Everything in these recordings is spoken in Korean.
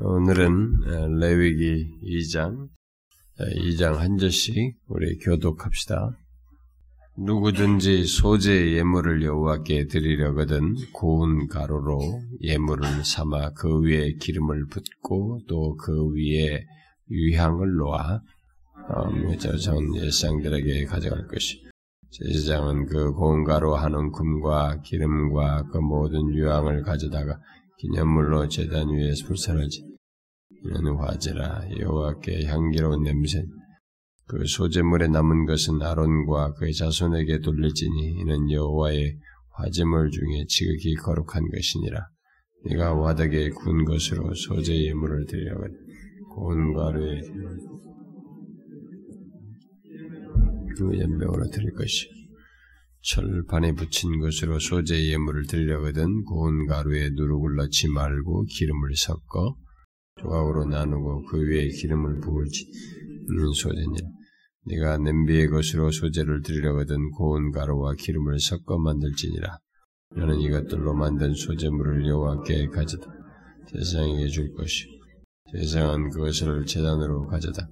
오늘은 레위기 2장, 2장 한 절씩 우리 교독합시다. 누구든지 소재 예물을 여호와께 드리려거든 고운 가루로 예물을 삼아 그 위에 기름을 붓고 또 그 위에 유향을 놓아 전 예상들에게 가져갈 것이. 제사장은 그 고운 가루 한 움큼과 기름과 그 모든 유향을 가져다가 기념물로 제단 위에 불사르지. 이는 화제라 여호와께 향기로운 냄새. 그 소재물에 남은 것은 아론과 그의 자손에게 돌릴지니 이는 여호와의 화제물 중에 지극히 거룩한 것이니라. 네가 화덕에 군 것으로 소재 예물을 드리려고 고운 가루에 그 연병으로 드릴 것이. 철판에 붙인 것으로 소재 예물을 드리려거든 고운 가루에 누룩을 넣지 말고 기름을 섞어 조각으로 나누고 그 위에 기름을 부을지 는 소재니라. 네가 냄비의 것으로 소재를 드리려거든 고운 가루와 기름을 섞어 만들지니라. 너는 이것들로 만든 소재물을 여호와께 가져다 세상에게 줄 것이. 세상은 그것을 재단으로 가져다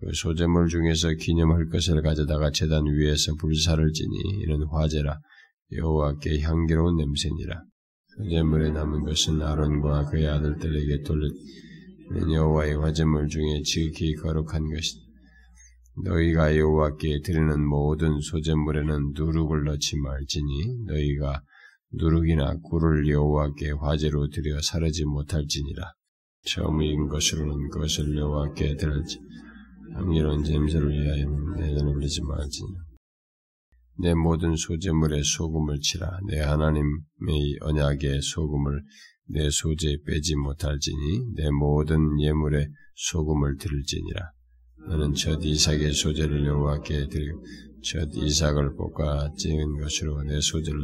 그 소재물 중에서 기념할 것을 가져다가 재단 위에서 불사를 지니 이는 화제라 여호와께 향기로운 냄새니라. 소재물에 남은 것은 아론과 그의 아들들에게 돌릴 여호와의 화제물 중에 지극히 거룩한 것이다. 너희가 여호와께 드리는 모든 소재물에는 누룩을 넣지 말지니 너희가 누룩이나 꿀을 여호와께 화제로 드려 사르지 못할지니라. 처음인 것으로는 그것을 여호와께 드릴지 향기로운 냄새를 위하여 내전을 부리지 말지니라. 내 모든 소재물에 소금을 치라. 내 하나님의 언약의 소금을 내 소재에 빼지 못할지니 내 모든 예물에 소금을 들을지니라. 너는 첫 이삭의 소재를 여호와께 드리고 첫 이삭을 볶아 찍은 것으로 내 소재를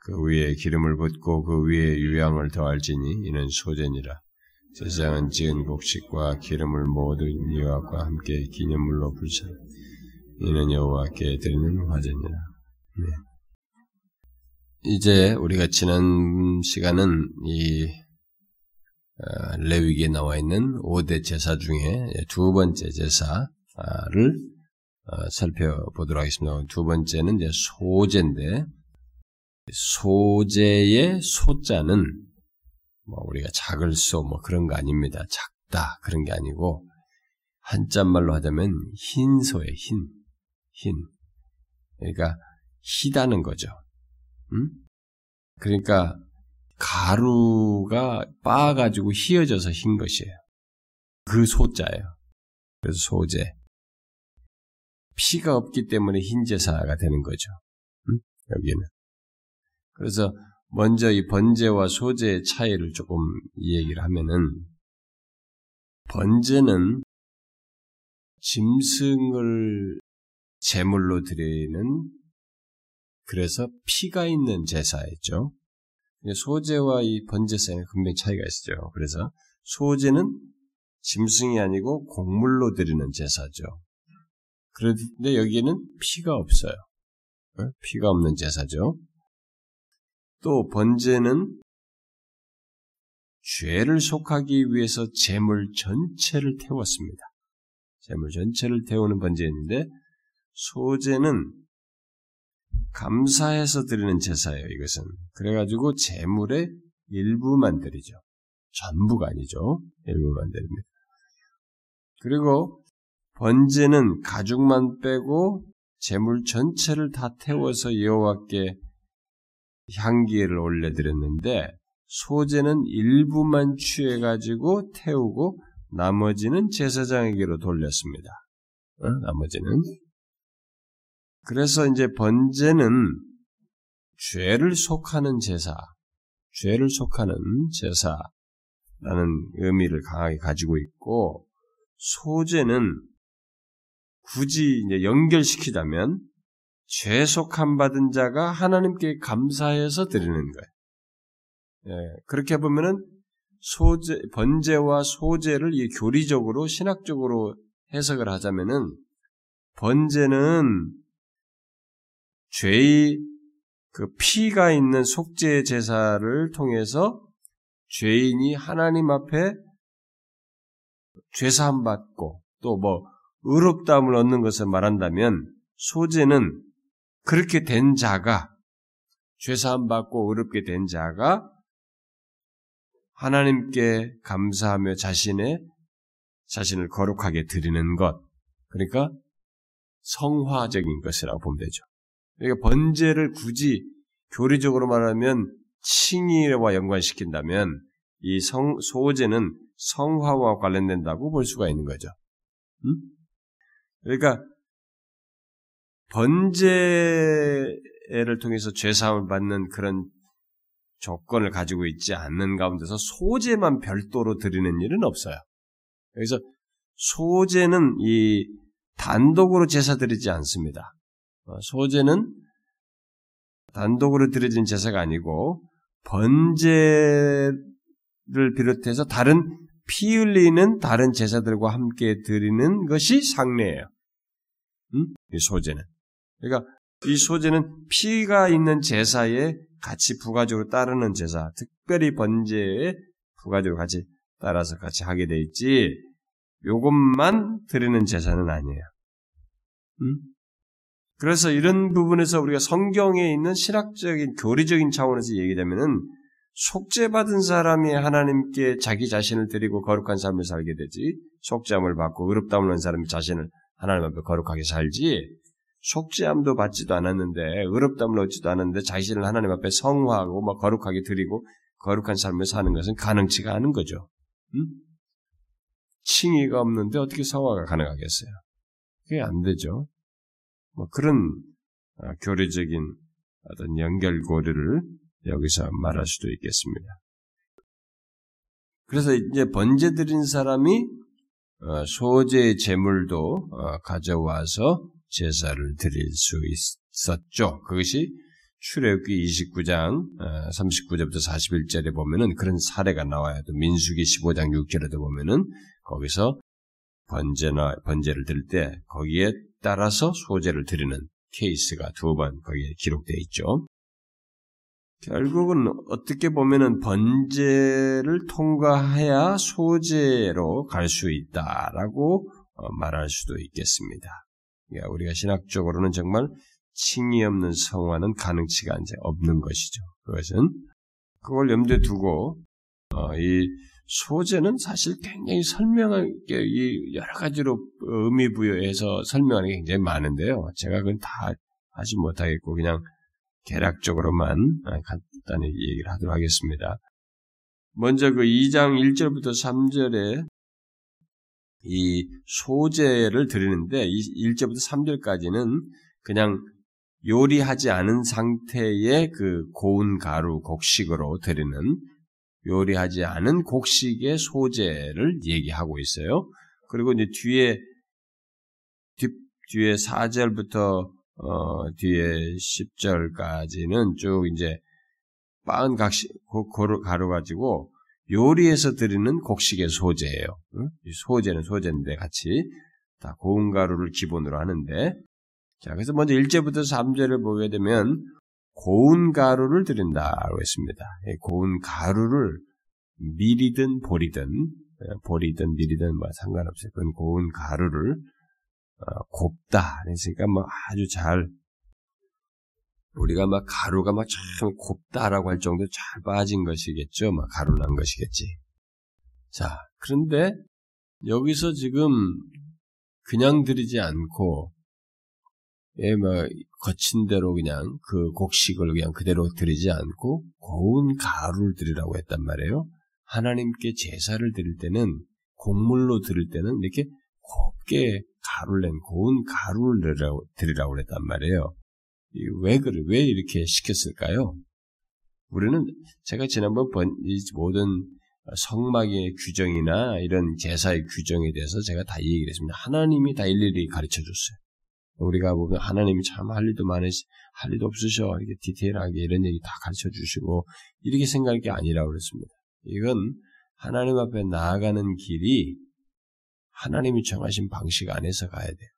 그 위에 기름을 붓고 그 위에 유향을 더할지니 이는 소재니라. 세상은 지은 곡식과 기름을 모두 이와과 함께 기념물로 불사. 이는 여호와께 드리는 화제니라. 네. 이제 우리가 지난 시간은 이 어, 레위기에 나와 있는 5대 제사 중에 두 번째 제사를 어, 살펴보도록 하겠습니다. 두 번째는 이제 소제인데 소제의 소자는 뭐 우리가 작을 소 뭐 그런 거 아닙니다. 작다 그런 게 아니고 한자말로 하자면 흰소에 흰, 흰. 그러니까 희다는 거죠. 음? 그러니까 가루가 빻아가지고 휘어져서 흰 것이에요. 그 소자예요. 그래서 소재. 피가 없기 때문에 흰제사가 되는 거죠. 음? 여기는. 그래서 먼저 이 번제와 소제의 차이를 조금 얘기를 하면은 번제는 짐승을 제물로 드리는 그래서 피가 있는 제사였죠. 소제와 이 번제 사이는 분명히 차이가 있죠. 그래서 소제는 짐승이 아니고 곡물로 드리는 제사죠. 그런데 여기에는 피가 없어요. 어? 피가 없는 제사죠. 또 번제는 죄를 속하기 위해서 재물 전체를 태웠습니다. 재물 전체를 태우는 번제였는데 소제는 감사해서 드리는 제사예요, 이것은. 그래가지고 재물의 일부만 드리죠. 전부가 아니죠. 일부만 드립니다. 그리고 번제는 가죽만 빼고 재물 전체를 다 태워서 여호와께 향기를 올려드렸는데 소제는 일부만 취해가지고 태우고 나머지는 제사장에게로 돌렸습니다. 어? 나머지는 그래서 이제 번제는 죄를 속하는 제사, 죄를 속하는 제사라는 의미를 강하게 가지고 있고 소제는 굳이 이제 연결시키자면 죄 속함 받은 자가 하나님께 감사해서 드리는 거예요. 예, 그렇게 보면은 소제, 번제와 소제를 이 교리적으로 신학적으로 해석을 하자면은 번제는 죄의 그 피가 있는 속죄 제사를 통해서 죄인이 하나님 앞에 죄사함 받고 또 뭐 의롭다함을 얻는 것을 말한다면 소재는 그렇게 된 자가 죄사함 받고 의롭게 된 자가 하나님께 감사하며 자신의 자신을 거룩하게 드리는 것 그러니까 성화적인 것이라고 보면 되죠. 그러니까 번제를 굳이 교리적으로 말하면 칭의와 연관시킨다면 이 성, 소제는 성화와 관련된다고 볼 수가 있는 거죠. 음? 그러니까 번제를 통해서 죄사함을 받는 그런 조건을 가지고 있지 않는 가운데서 소제만 별도로 드리는 일은 없어요. 그래서 소제는 이 단독으로 제사 드리지 않습니다. 어, 소제는 단독으로 드려진 제사가 아니고 번제를 비롯해서 다른 피 흘리는 다른 제사들과 함께 드리는 것이 상례예요. 음? 이 소제는. 그러니까 이 소제는 피가 있는 제사에 같이 부가적으로 따르는 제사, 특별히 번제에 부가적으로 같이 따라서 같이 하게 돼 있지, 요것만 드리는 제사는 아니에요. 음? 그래서 이런 부분에서 우리가 성경에 있는 신학적인 교리적인 차원에서 얘기되면은 속죄받은 사람이 하나님께 자기 자신을 드리고 거룩한 삶을 살게 되지 속죄함을 받고 의롭다함을 얻는 사람이 자신을 하나님 앞에 거룩하게 살지 속죄함도 받지도 않았는데 의롭다함을 얻지도 않았는데 자신을 하나님 앞에 성화하고 뭐 거룩하게 드리고 거룩한 삶을 사는 것은 가능치가 않은 거죠. 음? 칭의가 없는데 어떻게 성화가 가능하겠어요? 그게 안 되죠. 뭐 그런 어, 교리적인 어떤 연결고리를 여기서 말할 수도 있겠습니다. 그래서 이제 번제 드린 사람이 어, 소재의 제물도 어, 가져와서 제사를 드릴 수 있었죠. 그것이 출애굽기 29장 39절부터 41절에 보면은 그런 사례가 나와요. 또 민수기 15장 6절에도 보면은 거기서 번제나 번제를 드릴 때 거기에 따라서 소재를 드리는 케이스가 두 번 거기에 기록되어 있죠. 결국은 어떻게 보면은 번제를 통과해야 소재로 갈 수 있다라고 어, 말할 수도 있겠습니다. 우리가 신학적으로는 정말 칭이 없는 성화는 가능치가 없는 것이죠. 그것은 그걸 염두에 두고 어, 이 소재는 사실 굉장히 설명하게 이 여러 가지로 의미 부여해서 설명하는 게 굉장히 많은데요. 제가 그건 다 하지 못하겠고 그냥 개략적으로만 간단히 얘기를 하도록 하겠습니다. 먼저 그 2장 1절부터 3절에 이 소재를 드리는데 1절부터 3절까지는 그냥 요리하지 않은 상태의 그 고운 가루 곡식으로 드리는 요리하지 않은 곡식의 소재를 얘기하고 있어요. 그리고 이제 뒤에 뒤, 뒤에 4절부터 어, 뒤에 10절까지는 쭉 이제 빻은 각식 가루 가지고 요리해서 드리는 곡식의 소재예요. 응? 소재는 소재인데 같이 다 고운 가루를 기본으로 하는데 자 그래서 먼저 1절부터 3절을 보게 되면 고운 가루를 드린다고 했습니다. 고운 가루를 밀이든 보리든 예, 보리든 밀이든 뭐 상관없어요. 그건 고운 가루를 어, 곱다. 그러니까 뭐 아주 잘 우리가 막 가루가 막 참 곱다라고 할 정도로 잘 빠진 것이겠죠. 막 가루 난 것이겠지. 자, 그런데 여기서 지금 그냥 드리지 않고 예, 뭐 거친 대로 그냥 그 곡식을 그냥 그대로 드리지 않고 고운 가루를 드리라고 했단 말이에요. 하나님께 제사를 드릴 때는 곡물로 드릴 때는 이렇게 곱게 가루를 낸 고운 가루를 드리라고, 드리라고 그랬단 말이에요. 왜 그래? 왜 이렇게 시켰을까요? 우리는 제가 지난번 번, 이 모든 성막의 규정이나 이런 제사의 규정에 대해서 제가 다 얘기를 했습니다. 하나님이 다 일일이 가르쳐 줬어요. 우리가 보면 하나님이 참 할 일도 많으시, 할 일도 없으셔. 이렇게 디테일하게 이런 얘기 다 가르쳐 주시고, 이렇게 생각할 게 아니라고 그랬습니다. 이건 하나님 앞에 나아가는 길이 하나님이 정하신 방식 안에서 가야 돼요.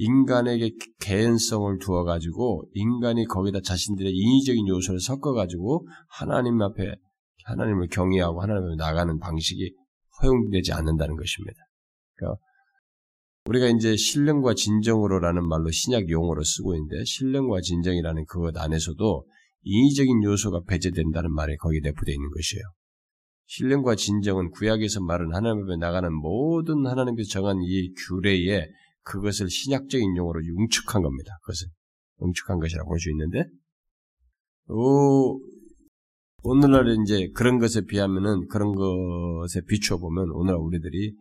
인간에게 개연성을 두어가지고 인간이 거기다 자신들의 인위적인 요소를 섞어가지고 하나님 앞에 하나님을 경외하고 하나님 앞에 나가는 방식이 허용되지 않는다는 것입니다. 그러니까 우리가 이제 신령과 진정으로라는 말로 신약 용어로 쓰고 있는데 신령과 진정이라는 그것 안에서도 인위적인 요소가 배제된다는 말이 거기에 내포되어 있는 것이에요. 신령과 진정은 구약에서 말은 하나님 앞에 나가는 모든 하나님께서 정한 이 규례에 그것을 신약적인 용어로 융축한 겁니다. 그것을 융축한 것이라고 볼 수 있는데, 오, 오늘날 이제 그런 것에 비하면은 그런 것에 비추어 보면 오늘날 우리들이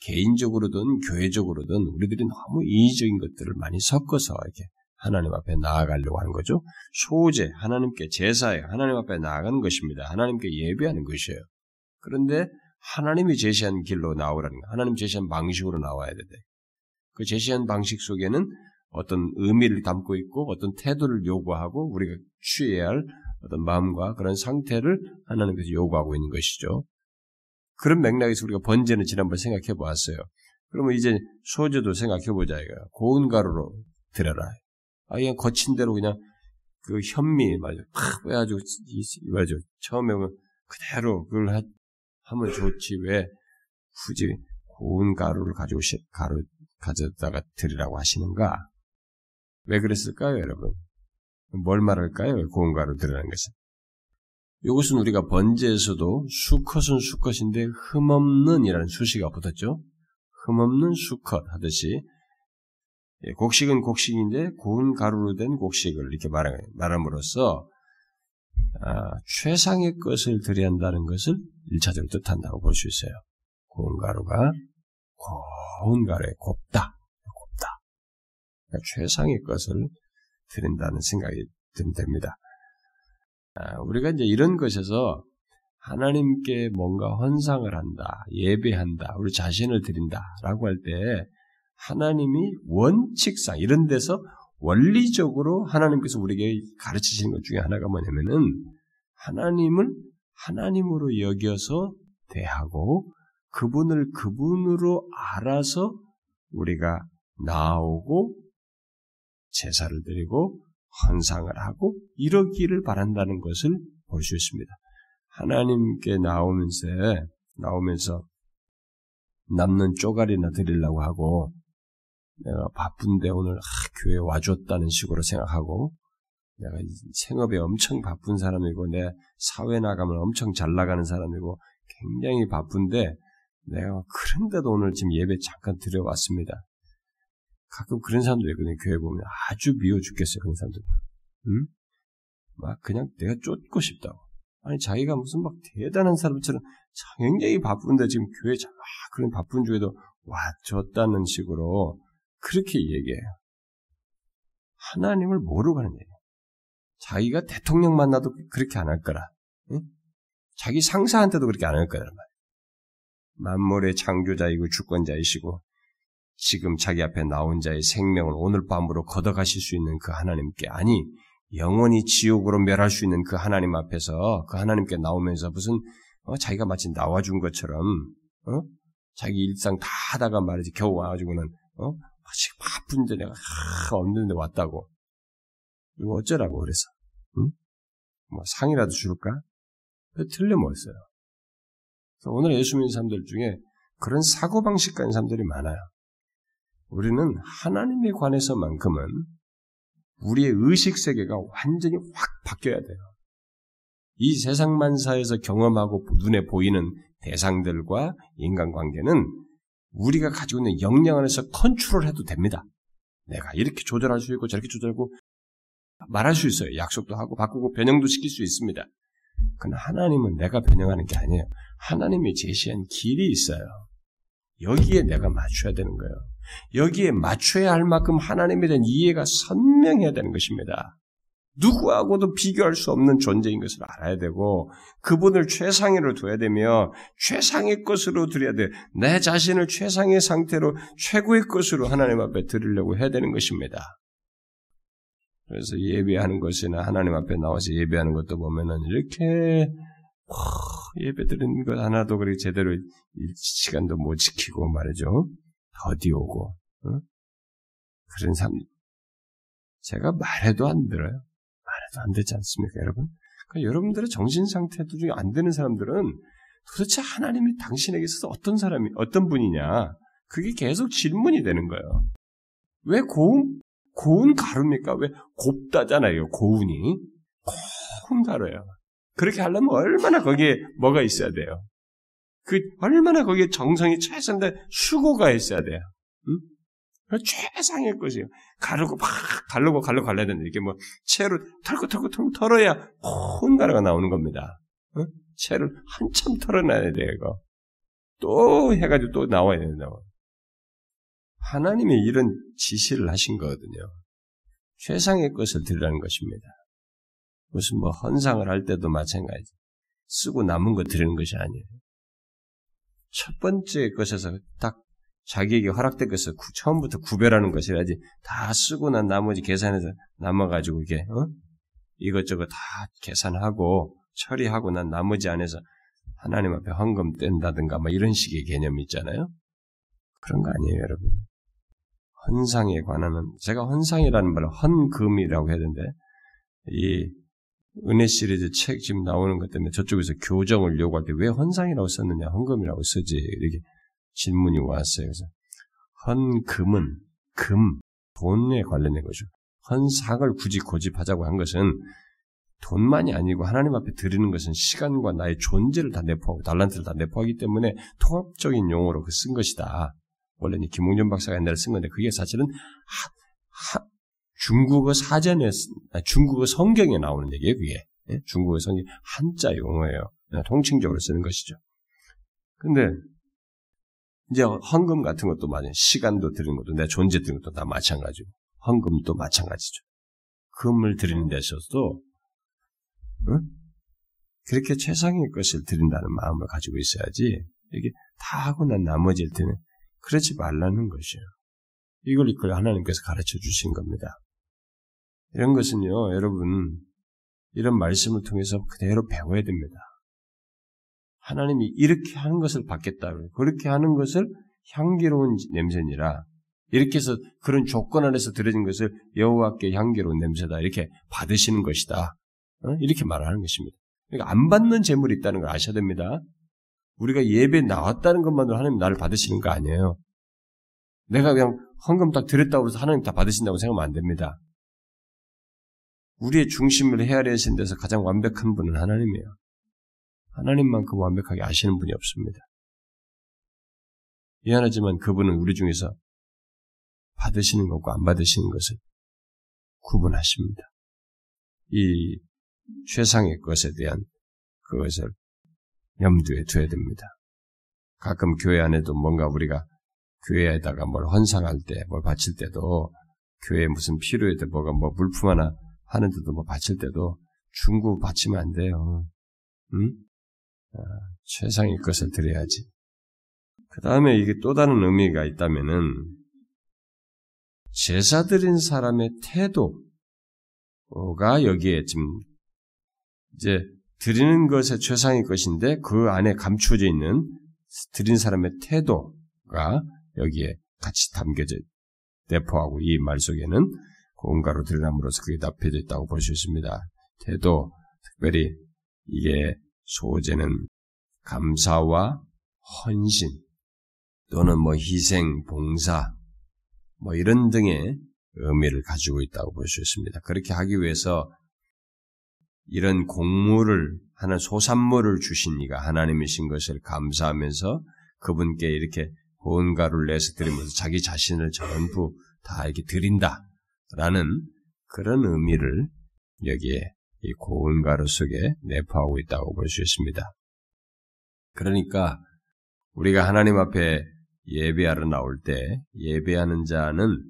개인적으로든 교회적으로든 우리들이 너무 인위적인 것들을 많이 섞어서 이렇게 하나님 앞에 나아가려고 하는 거죠. 소제, 하나님께 제사에 하나님 앞에 나아가는 것입니다. 하나님께 예배하는 것이에요. 그런데 하나님이 제시한 길로 나오라는 거, 하나님 제시한 방식으로 나와야 되대. 그 제시한 방식 속에는 어떤 의미를 담고 있고 어떤 태도를 요구하고 우리가 취해야 할 어떤 마음과 그런 상태를 하나님께서 요구하고 있는 것이죠. 그런 맥락에서 우리가 번제는 지난번 생각해 보았어요. 그러면 이제 소주도 생각해 보자 이거 고운 가루로 드려라. 아 그냥 거친 대로 그냥 그 현미 말이죠. 탁 해가지고 말이죠. 처음에 보면 그대로 그걸 하, 하면 좋지 왜 굳이 고운 가루를 가지고 가루 가져다가 드리라고 하시는가? 왜 그랬을까요, 여러분? 뭘 말할까요? 고운 가루 드리라는 것은. 이것은 우리가 번제에서도 수컷은 수컷인데 흠없는 이라는 수식가 붙었죠. 흠없는 수컷 하듯이 예, 곡식은 곡식인데 고운 가루로 된 곡식을 이렇게 말함으로써 아, 최상의 것을 드려야 한다는 것을 일차적으로 뜻한다고 볼 수 있어요. 고운 가루가 고운 가루에 곱다, 곱다. 그러니까 최상의 것을 드린다는 생각이 듭니다. 아, 우리가 이제 이런 것에서 하나님께 뭔가 헌상을 한다, 예배한다, 우리 자신을 드린다라고 할 때 하나님이 원칙상 이런 데서 원리적으로 하나님께서 우리에게 가르치시는 것 중에 하나가 뭐냐면은 하나님을 하나님으로 여겨서 대하고 그분을 그분으로 알아서 우리가 나오고 제사를 드리고 헌상을 하고 이러기를 바란다는 것을 볼 수 있습니다. 하나님께 나오면서 나오면서 남는 쪼가리나 드리려고 하고 내가 바쁜데 오늘 아, 교회 와줬다는 식으로 생각하고 내가 생업에 엄청 바쁜 사람이고 내 사회 나가면 엄청 잘 나가는 사람이고 굉장히 바쁜데 내가 그런데도 오늘 지금 예배 잠깐 드려왔습니다. 가끔 그런 사람도 있거든요. 교회 보면 아주 미워 죽겠어요. 그런 사람들. 응? 막 그냥 내가 쫓고 싶다고. 아니 자기가 무슨 막 대단한 사람처럼 굉장히 바쁜데 지금 교회 아, 그런 바쁜 중에도 와줬다는 식으로 그렇게 얘기해요. 하나님을 모르고 하는 얘기예요. 자기가 대통령 만나도 그렇게 안 할 거라. 응? 자기 상사한테도 그렇게 안 할 거란 말이에요. 만물의 창조자이고 주권자이시고 지금 자기 앞에 나온 자의 생명을 오늘 밤으로 걷어가실 수 있는 그 하나님께 아니 영원히 지옥으로 멸할 수 있는 그 하나님 앞에서 그 하나님께 나오면서 무슨 어, 자기가 마치 나와준 것처럼 어? 자기 일상 다 하다가 말이지 겨우 와가지고는 어? 마치 바쁜데 내가 하, 없는데 왔다고 이거 어쩌라고 그래서 응? 뭐 상이라도 줄까? 틀려먹었어요. 오늘 예수 믿는 사람들 중에 그런 사고방식 가진 사람들이 많아요. 우리는 하나님에 관해서만큼은 우리의 의식 세계가 완전히 확 바뀌어야 돼요. 이 세상 만사에서 경험하고 눈에 보이는 대상들과 인간관계는 우리가 가지고 있는 역량 안에서 컨트롤해도 됩니다. 내가 이렇게 조절할 수 있고 저렇게 조절하고 말할 수 있어요. 약속도 하고 바꾸고 변형도 시킬 수 있습니다. 그러나 하나님은 내가 변형하는 게 아니에요. 하나님이 제시한 길이 있어요. 여기에 내가 맞춰야 되는 거예요. 여기에 맞춰야 할 만큼 하나님에 대한 이해가 선명해야 되는 것입니다. 누구하고도 비교할 수 없는 존재인 것을 알아야 되고 그분을 최상위로 둬야 되며 최상의 것으로 드려야 돼. 내 자신을 최상의 상태로 최고의 것으로 하나님 앞에 드리려고 해야 되는 것입니다. 그래서 예배하는 것이나 하나님 앞에 나와서 예배하는 것도 보면은 이렇게 예배 드리는 것 하나도 그렇게 제대로 시간도 못 지키고 말이죠. 더디 오고 어? 그런 사람 제가 말해도 안 들어요. 말해도 안 되지 않습니까, 여러분? 그러니까 여러분들의 정신 상태도 중에 안 되는 사람들은 도대체 하나님이 당신에게 있어서 어떤 사람이, 어떤 분이냐? 그게 계속 질문이 되는 거예요. 왜 고운, 고운 가루입니까? 왜 곱다잖아요, 고운이. 고운 가루예요. 그렇게 하려면 얼마나 거기에 뭐가 있어야 돼요? 그, 얼마나 거기에 정성이 최선데 수고가 있어야 돼요. 응? 최상의 것이에요. 가르고 막 가르고 가르고 갈라야 되는데 이렇게 뭐 채로 털고 털고 털고 털어야 온 가루가 나오는 겁니다. 어? 채를 한참 털어놔야 돼요. 이거 또 해가지고 또 나와야 된다고. 하나님이 이런 지시를 하신 거거든요. 최상의 것을 드리라는 것입니다. 무슨 뭐 헌상을 할 때도 마찬가지. 쓰고 남은 거 드리는 것이 아니에요. 첫 번째 것에서 딱 자기에게 허락된 것을 처음부터 구별하는 것이라지 다 쓰고 난 나머지 계산해서 남아가지고 이게 어? 이것저것 다 계산하고 처리하고 난 나머지 안에서 하나님 앞에 헌금 뗀다든가 뭐 이런 식의 개념이 있잖아요. 그런 거 아니에요, 여러분. 헌상에 관한은 제가 헌상이라는 말을 헌금이라고 해야 되는데 이 은혜 시리즈 책 지금 나오는 것 때문에 저쪽에서 교정을 요구할 때 왜 헌상이라고 썼느냐, 헌금이라고 쓰지 이렇게 질문이 왔어요. 그래서 헌금은 금, 돈에 관련된 거죠. 헌상을 굳이 고집하자고 한 것은 돈만이 아니고 하나님 앞에 드리는 것은 시간과 나의 존재를 다 내포하고 달란트를 다 내포하기 때문에 통합적인 용어로 그 쓴 것이다. 원래는 김홍준 박사가 옛날에 쓴 건데 그게 사실은 하, 하, 중국어 사전에 아, 중국어 성경에 나오는 얘기예요. 그게 예? 중국어 성경 한자 용어예요. 통칭적으로 쓰는 것이죠. 근데 이제 헌금 같은 것도 마찬 시간도 드리는 것도 내 존재 드리는 것도 다 마찬가지고 헌금도 마찬가지죠. 금을 드리는 데서도 응? 그렇게 최상의 것을 드린다는 마음을 가지고 있어야지 이게 다 하고 난 나머지일 때는 그러지 말라는 것이에요. 이걸 이걸 하나님께서 가르쳐 주신 겁니다. 이런 것은요, 여러분, 이런 말씀을 통해서 그대로 배워야 됩니다. 하나님이 이렇게 하는 것을 받겠다. 그렇게 하는 것을 향기로운 냄새니라. 이렇게 해서 그런 조건 안에서 들어진 것을 여호와께 향기로운 냄새다. 이렇게 받으시는 것이다. 어? 이렇게 말하는 것입니다. 그러니까 안 받는 재물이 있다는 걸 아셔야 됩니다. 우리가 예배 나왔다는 것만으로 하나님 나를 받으시는 거 아니에요. 내가 그냥 헌금 딱 드렸다고 해서 하나님 다 받으신다고 생각하면 안 됩니다. 우리의 중심을 헤아려신 데서 가장 완벽한 분은 하나님이에요. 하나님만큼 완벽하게 아시는 분이 없습니다. 미안하지만 그분은 우리 중에서 받으시는 것과 안 받으시는 것을 구분하십니다. 이 최상의 것에 대한 그것을 염두에 둬야 됩니다. 가끔 교회 안에도 뭔가 우리가 교회에다가 뭘 헌상할 때, 뭘 바칠 때도 교회에 무슨 필요에 대 뭐가 뭐 물품 하나 하는데도 뭐 바칠 때도 중고 바치면 안 돼요. 응? 아, 최상의 것을 드려야지. 그 다음에 이게 또 다른 의미가 있다면은 제사 드린 사람의 태도가 여기에 지금 이제 드리는 것의 최상의 것인데 그 안에 감추어져 있는 드린 사람의 태도가 여기에 같이 담겨져 내포하고 이 말 속에는 공가로 드러남으로써 그게 답해져 있다고 볼 수 있습니다. 태도, 특별히 이게 소재는 감사와 헌신 또는 뭐 희생, 봉사 뭐 이런 등의 의미를 가지고 있다고 볼 수 있습니다. 그렇게 하기 위해서 이런 공물을 하는 소산물을 주신 이가 하나님이신 것을 감사하면서 그분께 이렇게 고가루를 내서 드리면서 자기 자신을 전부 다 이렇게 드린다 라는 그런 의미를 여기에 이 고운 가루 속에 내포하고 있다고 볼 수 있습니다. 그러니까 우리가 하나님 앞에 예배하러 나올 때 예배하는 자는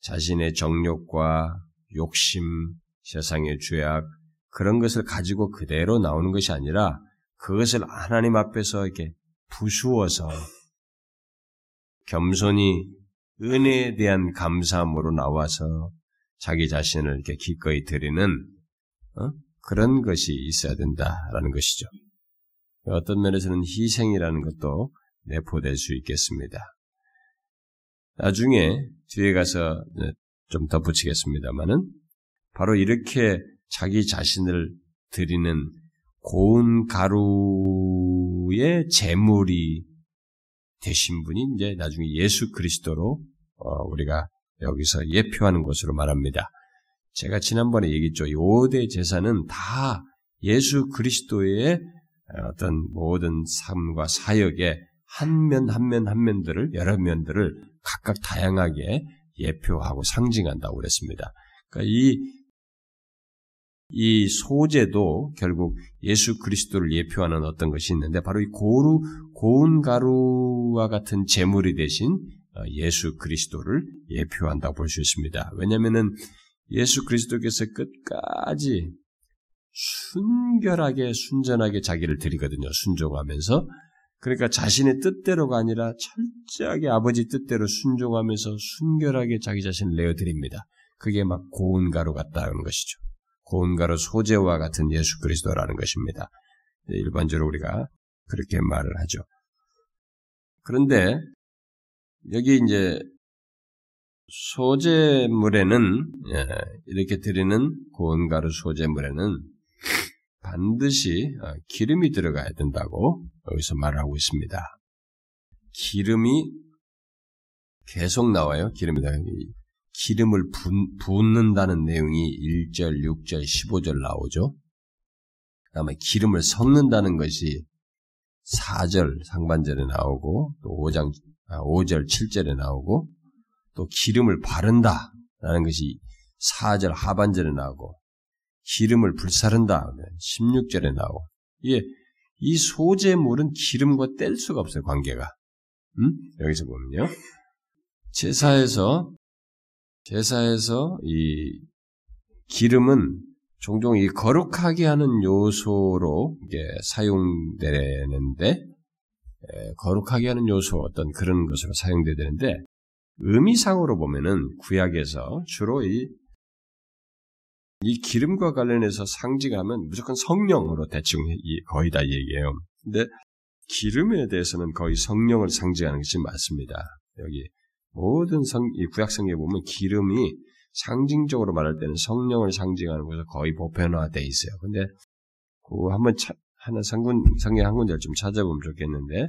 자신의 정욕과 욕심, 세상의 죄악 그런 것을 가지고 그대로 나오는 것이 아니라 그것을 하나님 앞에서 이렇게 부수어서 겸손히 은혜에 대한 감사함으로 나와서 자기 자신을 이렇게 기꺼이 드리는 어? 그런 것이 있어야 된다라는 것이죠. 어떤 면에서는 희생이라는 것도 내포될 수 있겠습니다. 나중에 뒤에 가서 좀 덧붙이겠습니다만은 바로 이렇게 자기 자신을 드리는 고운 가루의 제물이 되신 분이 이제 나중에 예수 그리스도로 어, 우리가 여기서 예표하는 것으로 말합니다. 제가 지난번에 얘기했죠. 이 5대 제사는 다 예수 그리스도의 어떤 모든 삶과 사역의 한 면 한 면 한 면들을 여러 면들을 각각 다양하게 예표하고 상징한다고 그랬습니다. 그러니까 이, 이 소재도 결국 예수 그리스도를 예표하는 어떤 것이 있는데 바로 이 고루, 고운 가루와 같은 제물이 대신 어, 예수 그리스도를 예표한다고 볼 수 있습니다. 왜냐하면 예수 그리스도께서 끝까지 순결하게 순전하게 자기를 드리거든요. 순종하면서 그러니까 자신의 뜻대로가 아니라 철저하게 아버지 뜻대로 순종하면서 순결하게 자기 자신을 내어 드립니다. 그게 막 고운 가루 같다는 것이죠. 고운 가루 소재와 같은 예수 그리스도라는 것입니다. 일반적으로 우리가 그렇게 말을 하죠. 그런데 여기 이제 소재물에는 예, 이렇게 드리는 고운 가루 소재물에는 반드시 어, 기름이 들어가야 된다고 여기서 말하고 있습니다. 기름이 계속 나와요. 기름이 기름을 붓는다는 내용이 1절, 6절, 15절 나오죠. 다음에 기름을 섞는다는 것이 4절 상반절에 나오고 또 5장 5절, 아, 7절에 나오고 또 기름을 바른다라는 것이 4절 하반절에 나오고 기름을 불사른다 16절에 나오고 이게 이 소재물은 기름과 뗄 수가 없어요 관계가 음? 여기서 보면요 제사에서 제사에서 이 기름은 종종 이 거룩하게 하는 요소로 이게 사용되는데 거룩하게 하는 요소 어떤 그런 것으로 사용돼야 되는데 의미상으로 보면은 구약에서 주로 이, 이 기름과 관련해서 상징하면 무조건 성령으로 대충 거의 다 얘기해요. 근데 기름에 대해서는 거의 성령을 상징하는 것이 맞습니다. 여기 모든 성, 이 구약 성경에 보면 기름이 상징적으로 말할 때는 성령을 상징하는 것으로 거의 보편화되어 있어요. 근데 그 한번 차, 하나 상군 성경 한 군데를 좀 찾아보면 좋겠는데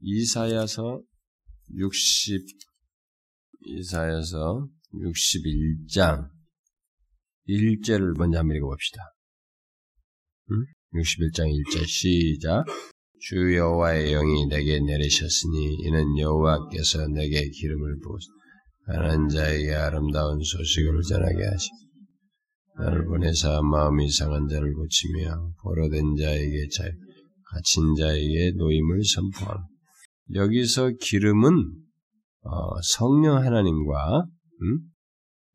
이사야서 60 이사에서 61장 1절을 먼저 한번 읽어봅시다. 응? 61장 1절 시작 주 여호와의 영이 내게 내리셨으니 이는 여호와께서 내게 기름을 부으사 가난 자에게 아름다운 소식을 전하게 하시 나를 보내사 마음이 상한 자를 고치며 보로된 자에게 자유 갇힌 자에게 노임을 선포함 여기서 기름은 어, 성령 하나님과 음?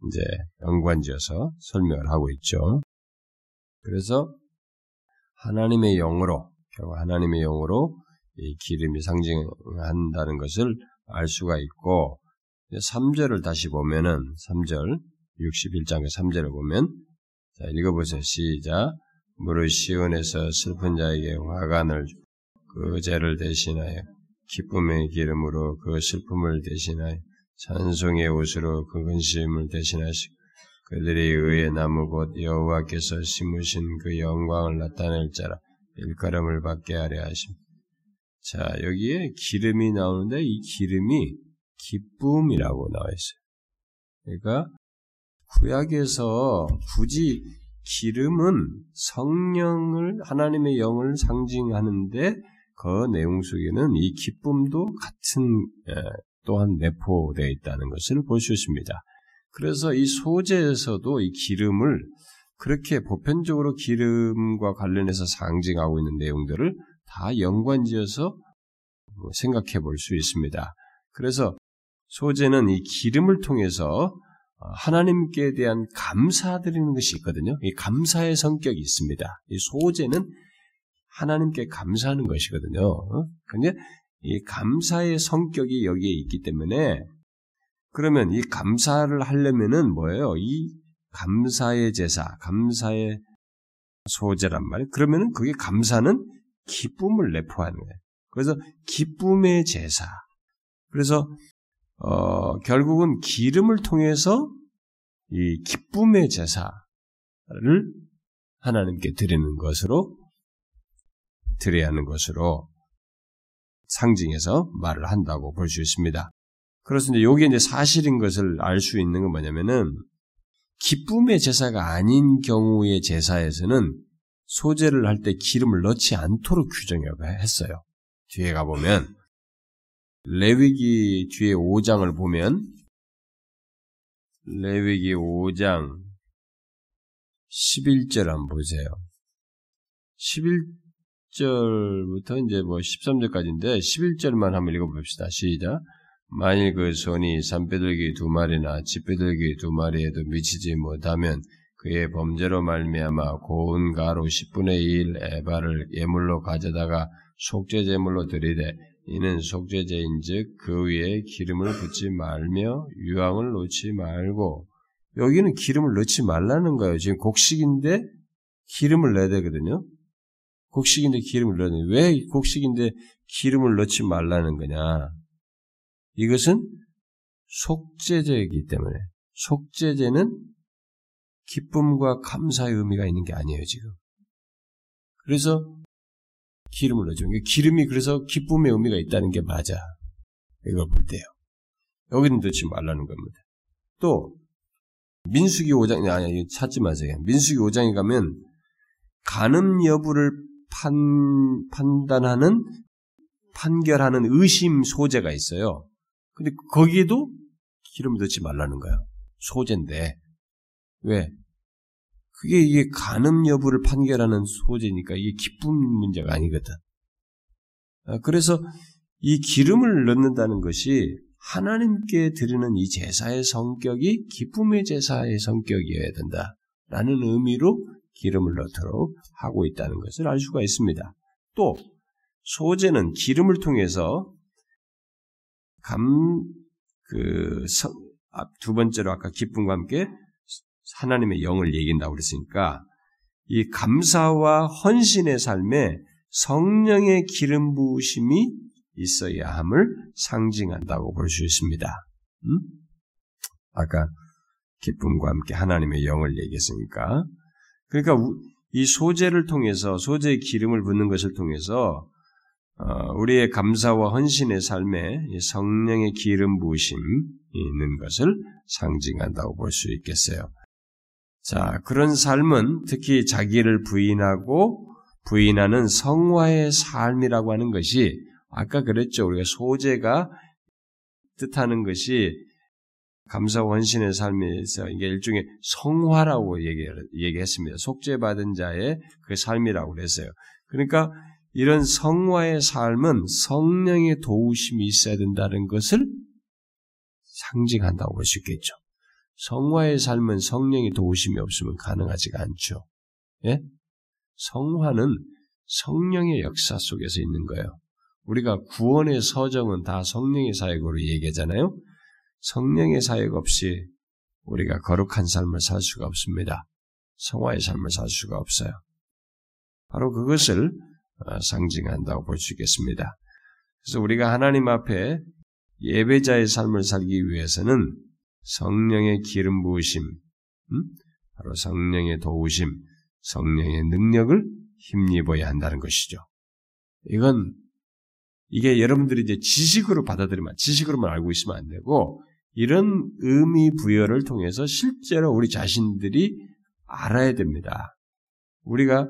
이제 연관지어서 설명을 하고 있죠. 그래서 하나님의 영으로 결국 하나님의 영으로 이 기름이 상징한다는 것을 알 수가 있고 3절을 다시 보면은 3절 61장의 3절을 보면 자 읽어보세요. 시작 무릇 시온에서 슬픈 자에게 화관을 그 죄를 대신하여 기쁨의 기름으로 그 슬픔을 대신하여 찬송의 옷으로 그 근심을 대신하시고 그들이 의의 나무 곧 여호와께서 심으신 그 영광을 나타낼 자라 일가름을 받게 하려 하심. 자 여기에 기름이 나오는데 이 기름이 기쁨이라고 나와 있어요. 그러니까 구약에서 굳이 기름은 성령을 하나님의 영을 상징하는데 그 내용 속에는 이 기쁨도 같은 또한 내포되어 있다는 것을 볼 수 있습니다. 그래서 이 소재에서도 이 기름을 그렇게 보편적으로 기름과 관련해서 상징하고 있는 내용들을 다 연관지어서 생각해 볼 수 있습니다. 그래서 소재는 이 기름을 통해서 하나님께 대한 감사드리는 것이 있거든요. 이 감사의 성격이 있습니다. 이 소재는 하나님께 감사하는 것이거든요. 근데 이 감사의 성격이 여기에 있기 때문에 그러면 이 감사를 하려면은 뭐예요? 이 감사의 제사, 감사의 소재란 말이에요. 그러면은 그게 감사는 기쁨을 내포하는 거예요. 그래서 기쁨의 제사. 그래서 어, 결국은 기름을 통해서 이 기쁨의 제사를 하나님께 드리는 것으로 드려야 하는 것으로 상징해서 말을 한다고 볼 수 있습니다. 그래서 이제 요게 이제 사실인 것을 알 수 있는 건 뭐냐면은 기쁨의 제사가 아닌 경우의 제사에서는 소재를 할 때 기름을 넣지 않도록 규정했어요. 뒤에 가보면 레위기 뒤에 5장을 보면 레위기 5장 11절 한번 보세요. 11절부터 이제 뭐 13절까지인데 11절만 한번 읽어봅시다. 시작. 만일 그 손이 산뼈들기 두 마리나 집뼈들기 두 마리에도 미치지 못하면 그의 범죄로 말미암아 고운 가루 10분의 1 에바를 예물로 가져다가 속죄 제물로 드리되 이는 속죄제인즉 그 위에 기름을 붓지 말며 유황을 놓지 말고 여기는 기름을 넣지 말라는 거예요. 지금 곡식인데 기름을 넣어야 되거든요. 곡식인데 기름을 넣어야 돼. 왜 곡식인데 기름을 넣지 말라는 거냐? 이것은 속죄제이기 때문에 속죄제는 기쁨과 감사의 의미가 있는 게 아니에요, 지금. 그래서 기름을 넣죠. 기름이 그래서 기쁨의 의미가 있다는 게 맞아. 이걸 볼 때요. 여기는 넣지 말라는 겁니다. 또 민수기 5장 아니 찾지 마세요. 민수기 5장에 가면 간음 여부를 판, 판단하는 판결하는 의심 소재가 있어요. 근데 거기에도 기름을 넣지 말라는 거예요. 소재인데 왜? 그게 이게 간음 여부를 판결하는 소재니까 이게 기쁨 문제가 아니거든. 아, 그래서 이 기름을 넣는다는 것이 하나님께 드리는 이 제사의 성격이 기쁨의 제사의 성격이어야 된다 라는 의미로 기름을 넣도록 하고 있다는 것을 알 수가 있습니다. 또 소재는 기름을 통해서 감, 그, 두 번째로 아까 기쁨과 함께 하나님의 영을 얘기한다고 그랬으니까 이 감사와 헌신의 삶에 성령의 기름 부으심이 있어야 함을 상징한다고 볼 수 있습니다. 음? 아까 기쁨과 함께 하나님의 영을 얘기했으니까 그러니까 이 소재를 통해서 소재의 기름을 붓는 것을 통해서 어, 우리의 감사와 헌신의 삶에 성령의 기름 부으심이 있는 것을 상징한다고 볼 수 있겠어요. 자, 그런 삶은 특히 자기를 부인하고 부인하는 성화의 삶이라고 하는 것이 아까 그랬죠. 우리가 소재가 뜻하는 것이 감사 원신의 삶에서 이게 일종의 성화라고 얘기, 했습니다 속죄받은 자의 그 삶이라고 그랬어요. 그러니까 이런 성화의 삶은 성령의 도우심이 있어야 된다는 것을 상징한다고 볼 수 있겠죠. 성화의 삶은 성령의 도우심이 없으면 가능하지가 않죠. 예? 성화는 성령의 역사 속에서 있는 거예요. 우리가 구원의 서정은 다 성령의 사역으로 얘기하잖아요. 성령의 사역 없이 우리가 거룩한 삶을 살 수가 없습니다. 성화의 삶을 살 수가 없어요. 바로 그것을 어, 상징한다고 볼 수 있겠습니다. 그래서 우리가 하나님 앞에 예배자의 삶을 살기 위해서는 성령의 기름 부으심, 음? 바로 성령의 도우심, 성령의 능력을 힘입어야 한다는 것이죠. 이건 이게 여러분들이 이제 지식으로 받아들이면 지식으로만 알고 있으면 안 되고 이런 의미 부여를 통해서 실제로 우리 자신들이 알아야 됩니다. 우리가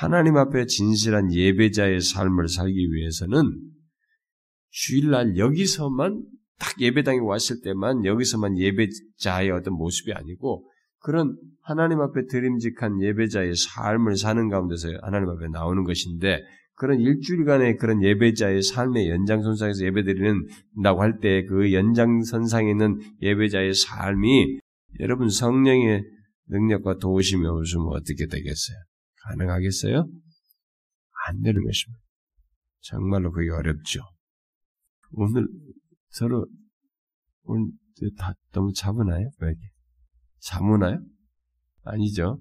하나님 앞에 진실한 예배자의 삶을 살기 위해서는 주일날 여기서만 딱 예배당에 왔을 때만 여기서만 예배자의 어떤 모습이 아니고 그런 하나님 앞에 드림직한 예배자의 삶을 사는 가운데서 하나님 앞에 나오는 것인데 그런 일주일간의 그런 예배자의 삶의 연장선상에서 예배드리는다고 할 때 그 연장선상에 있는 예배자의 삶이 여러분 성령의 능력과 도우심이 없으면 어떻게 되겠어요? 가능하겠어요? 안 되는 것입니다. 정말로 그게 어렵죠. 오늘 서로 오늘 다 너무 차분나요? 왜 이렇게 자무나요? 아니죠.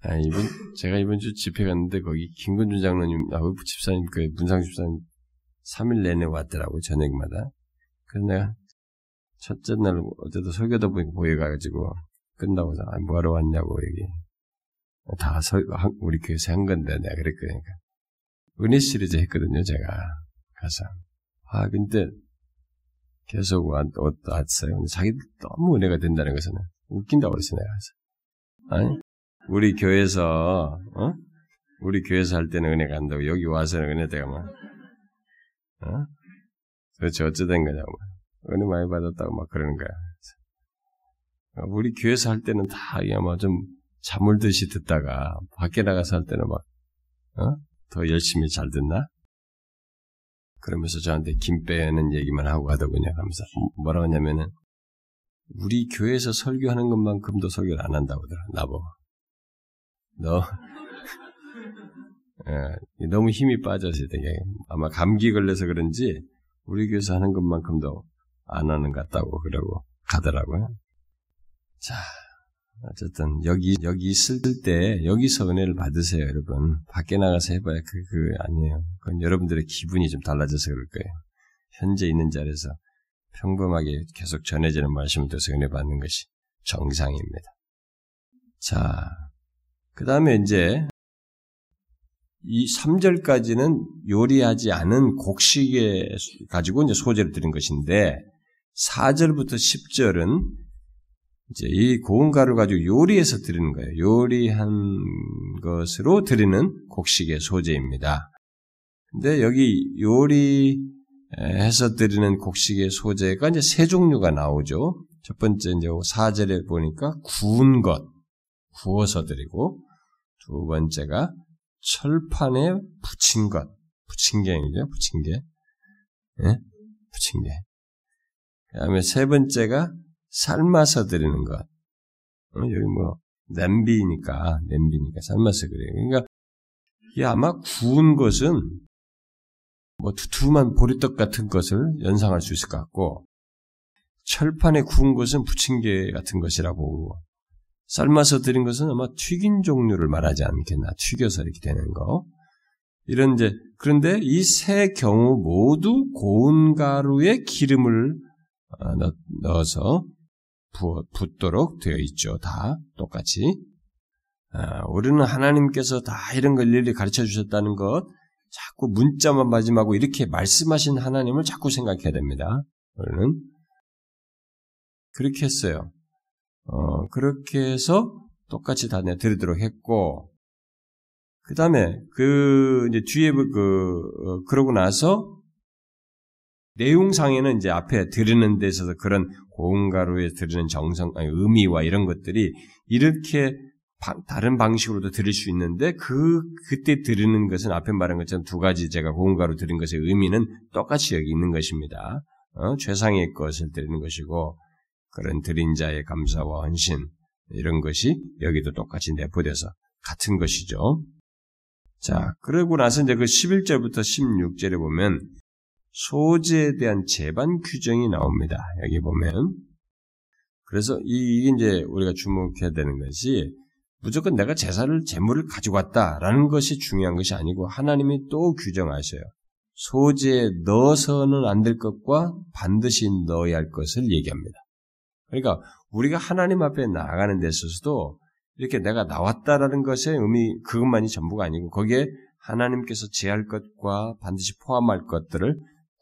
아, 이번 제가 이번 주 집회 갔는데 거기 김근준 장로님 나하고 집사님 그 문상 집사님 3일 내내 왔더라고 저녁마다. 그래서 내가 첫째 날 어제도 설교다 보니까 보여가지고 끝나고 아, 뭐하러 왔냐고 얘기. 다 서, 우리 교회에서 한 건데 내가 그랬거든요. 은혜 시리즈 했거든요, 제가 가서. 아 근데 계속 왔어요. 자기 너무 은혜가 된다는 것은 웃긴다고 그랬어 내가. 아니 우리 교회에서 어? 우리 교회에서 할 때는 은혜 간다고 여기 와서는 은혜 대가 막 어? 도대체 어쩌된 거냐고 은혜 많이 받았다고 막 그러는 거야. 우리 교회에서 할 때는 다 아마 좀 잠물듯이 듣다가 밖에 나가서 할 때는 막 어? 더 열심히 잘 듣나? 그러면서 저한테 김 빼는 얘기만 하고 가더군요. 하면서 뭐라고 하냐면은 우리 교회에서 설교하는 것만큼도 설교를 안 한다고 하더라. 나보고. 너 예, 너무 힘이 빠져서 되게 아마 감기 걸려서 그런지 우리 교회에서 하는 것만큼도 안 하는 것 같다고 그러고 가더라고요. 자, 어쨌든 여기 여기 있을 때 여기서 은혜를 받으세요, 여러분. 밖에 나가서 해봐야 그, 그 아니에요. 그건 여러분들의 기분이 좀 달라져서 그럴 거예요. 현재 있는 자리에서 평범하게 계속 전해지는 말씀을 들어서 은혜 받는 것이 정상입니다. 자, 그 다음에 이제 이 3절까지는 요리하지 않은 곡식에 가지고 이제 소재를 드린 것인데 4절부터 10절은 이제 이 고운 가루 가지고 요리해서 드리는 거예요. 요리한 것으로 드리는 곡식의 소재입니다. 근데 여기 요리해서 드리는 곡식의 소재가 이제 세 종류가 나오죠. 첫 번째 이제 4절에 보니까 구운 것, 구워서 드리고 두 번째가 철판에 붙인 것, 붙인 게, 예? 붙인 게. 그다음에 세 번째가 삶아서 드리는 것. 어, 여기 뭐 냄비니까 냄비니까 삶아서 그래요. 그러니까 이게 아마 구운 것은 뭐 두툼한 보리떡 같은 것을 연상할 수 있을 것 같고 철판에 구운 것은 부침개 같은 것이라고 삶아서 드린 것은 아마 튀긴 종류를 말하지 않겠나 튀겨서 이렇게 되는 거 이런 이제 그런데 이 세 경우 모두 고운 가루에 기름을 어, 넣어서 붓도록 되어 있죠. 다 똑같이. 아, 우리는 하나님께서 다 이런 걸 일일이 가르쳐 주셨다는 것, 자꾸 문자만 마지막으로 이렇게 말씀하신 하나님을 자꾸 생각해야 됩니다. 우리는 그렇게 했어요. 어, 그렇게 해서 똑같이 다 내드리도록 했고, 그 다음에 그 이제 뒤에 그 어, 그러고 나서 내용상에는 이제 앞에 드리는 데 있어서 그런 고운 가루에 드리는 정성, 아니, 의미와 이런 것들이 이렇게 바, 다른 방식으로도 드릴 수 있는데 그 그때 드리는 것은 앞에 말한 것처럼 두 가지 제가 고운 가루 드린 것의 의미는 똑같이 여기 있는 것입니다. 어? 최상의 것을 드리는 것이고 그런 드린 자의 감사와 헌신 이런 것이 여기도 똑같이 내포돼서 같은 것이죠. 자, 그러고 나서 이제 그 11절부터 16절에 보면 소재에 대한 재반 규정이 나옵니다. 여기 보면. 그래서 이 게 이제 우리가 주목해야 되는 것이 무조건 내가 제사를 재물을 가지고 왔다라는 것이 중요한 것이 아니고 하나님이 또 규정하셔요. 소재에 넣어서는 안 될 것과 반드시 넣어야 할 것을 얘기합니다. 그러니까 우리가 하나님 앞에 나아가는 데 있어서도 이렇게 내가 나왔다라는 것의 의미 그것만이 전부가 아니고 거기에 하나님께서 제할 것과 반드시 포함할 것들을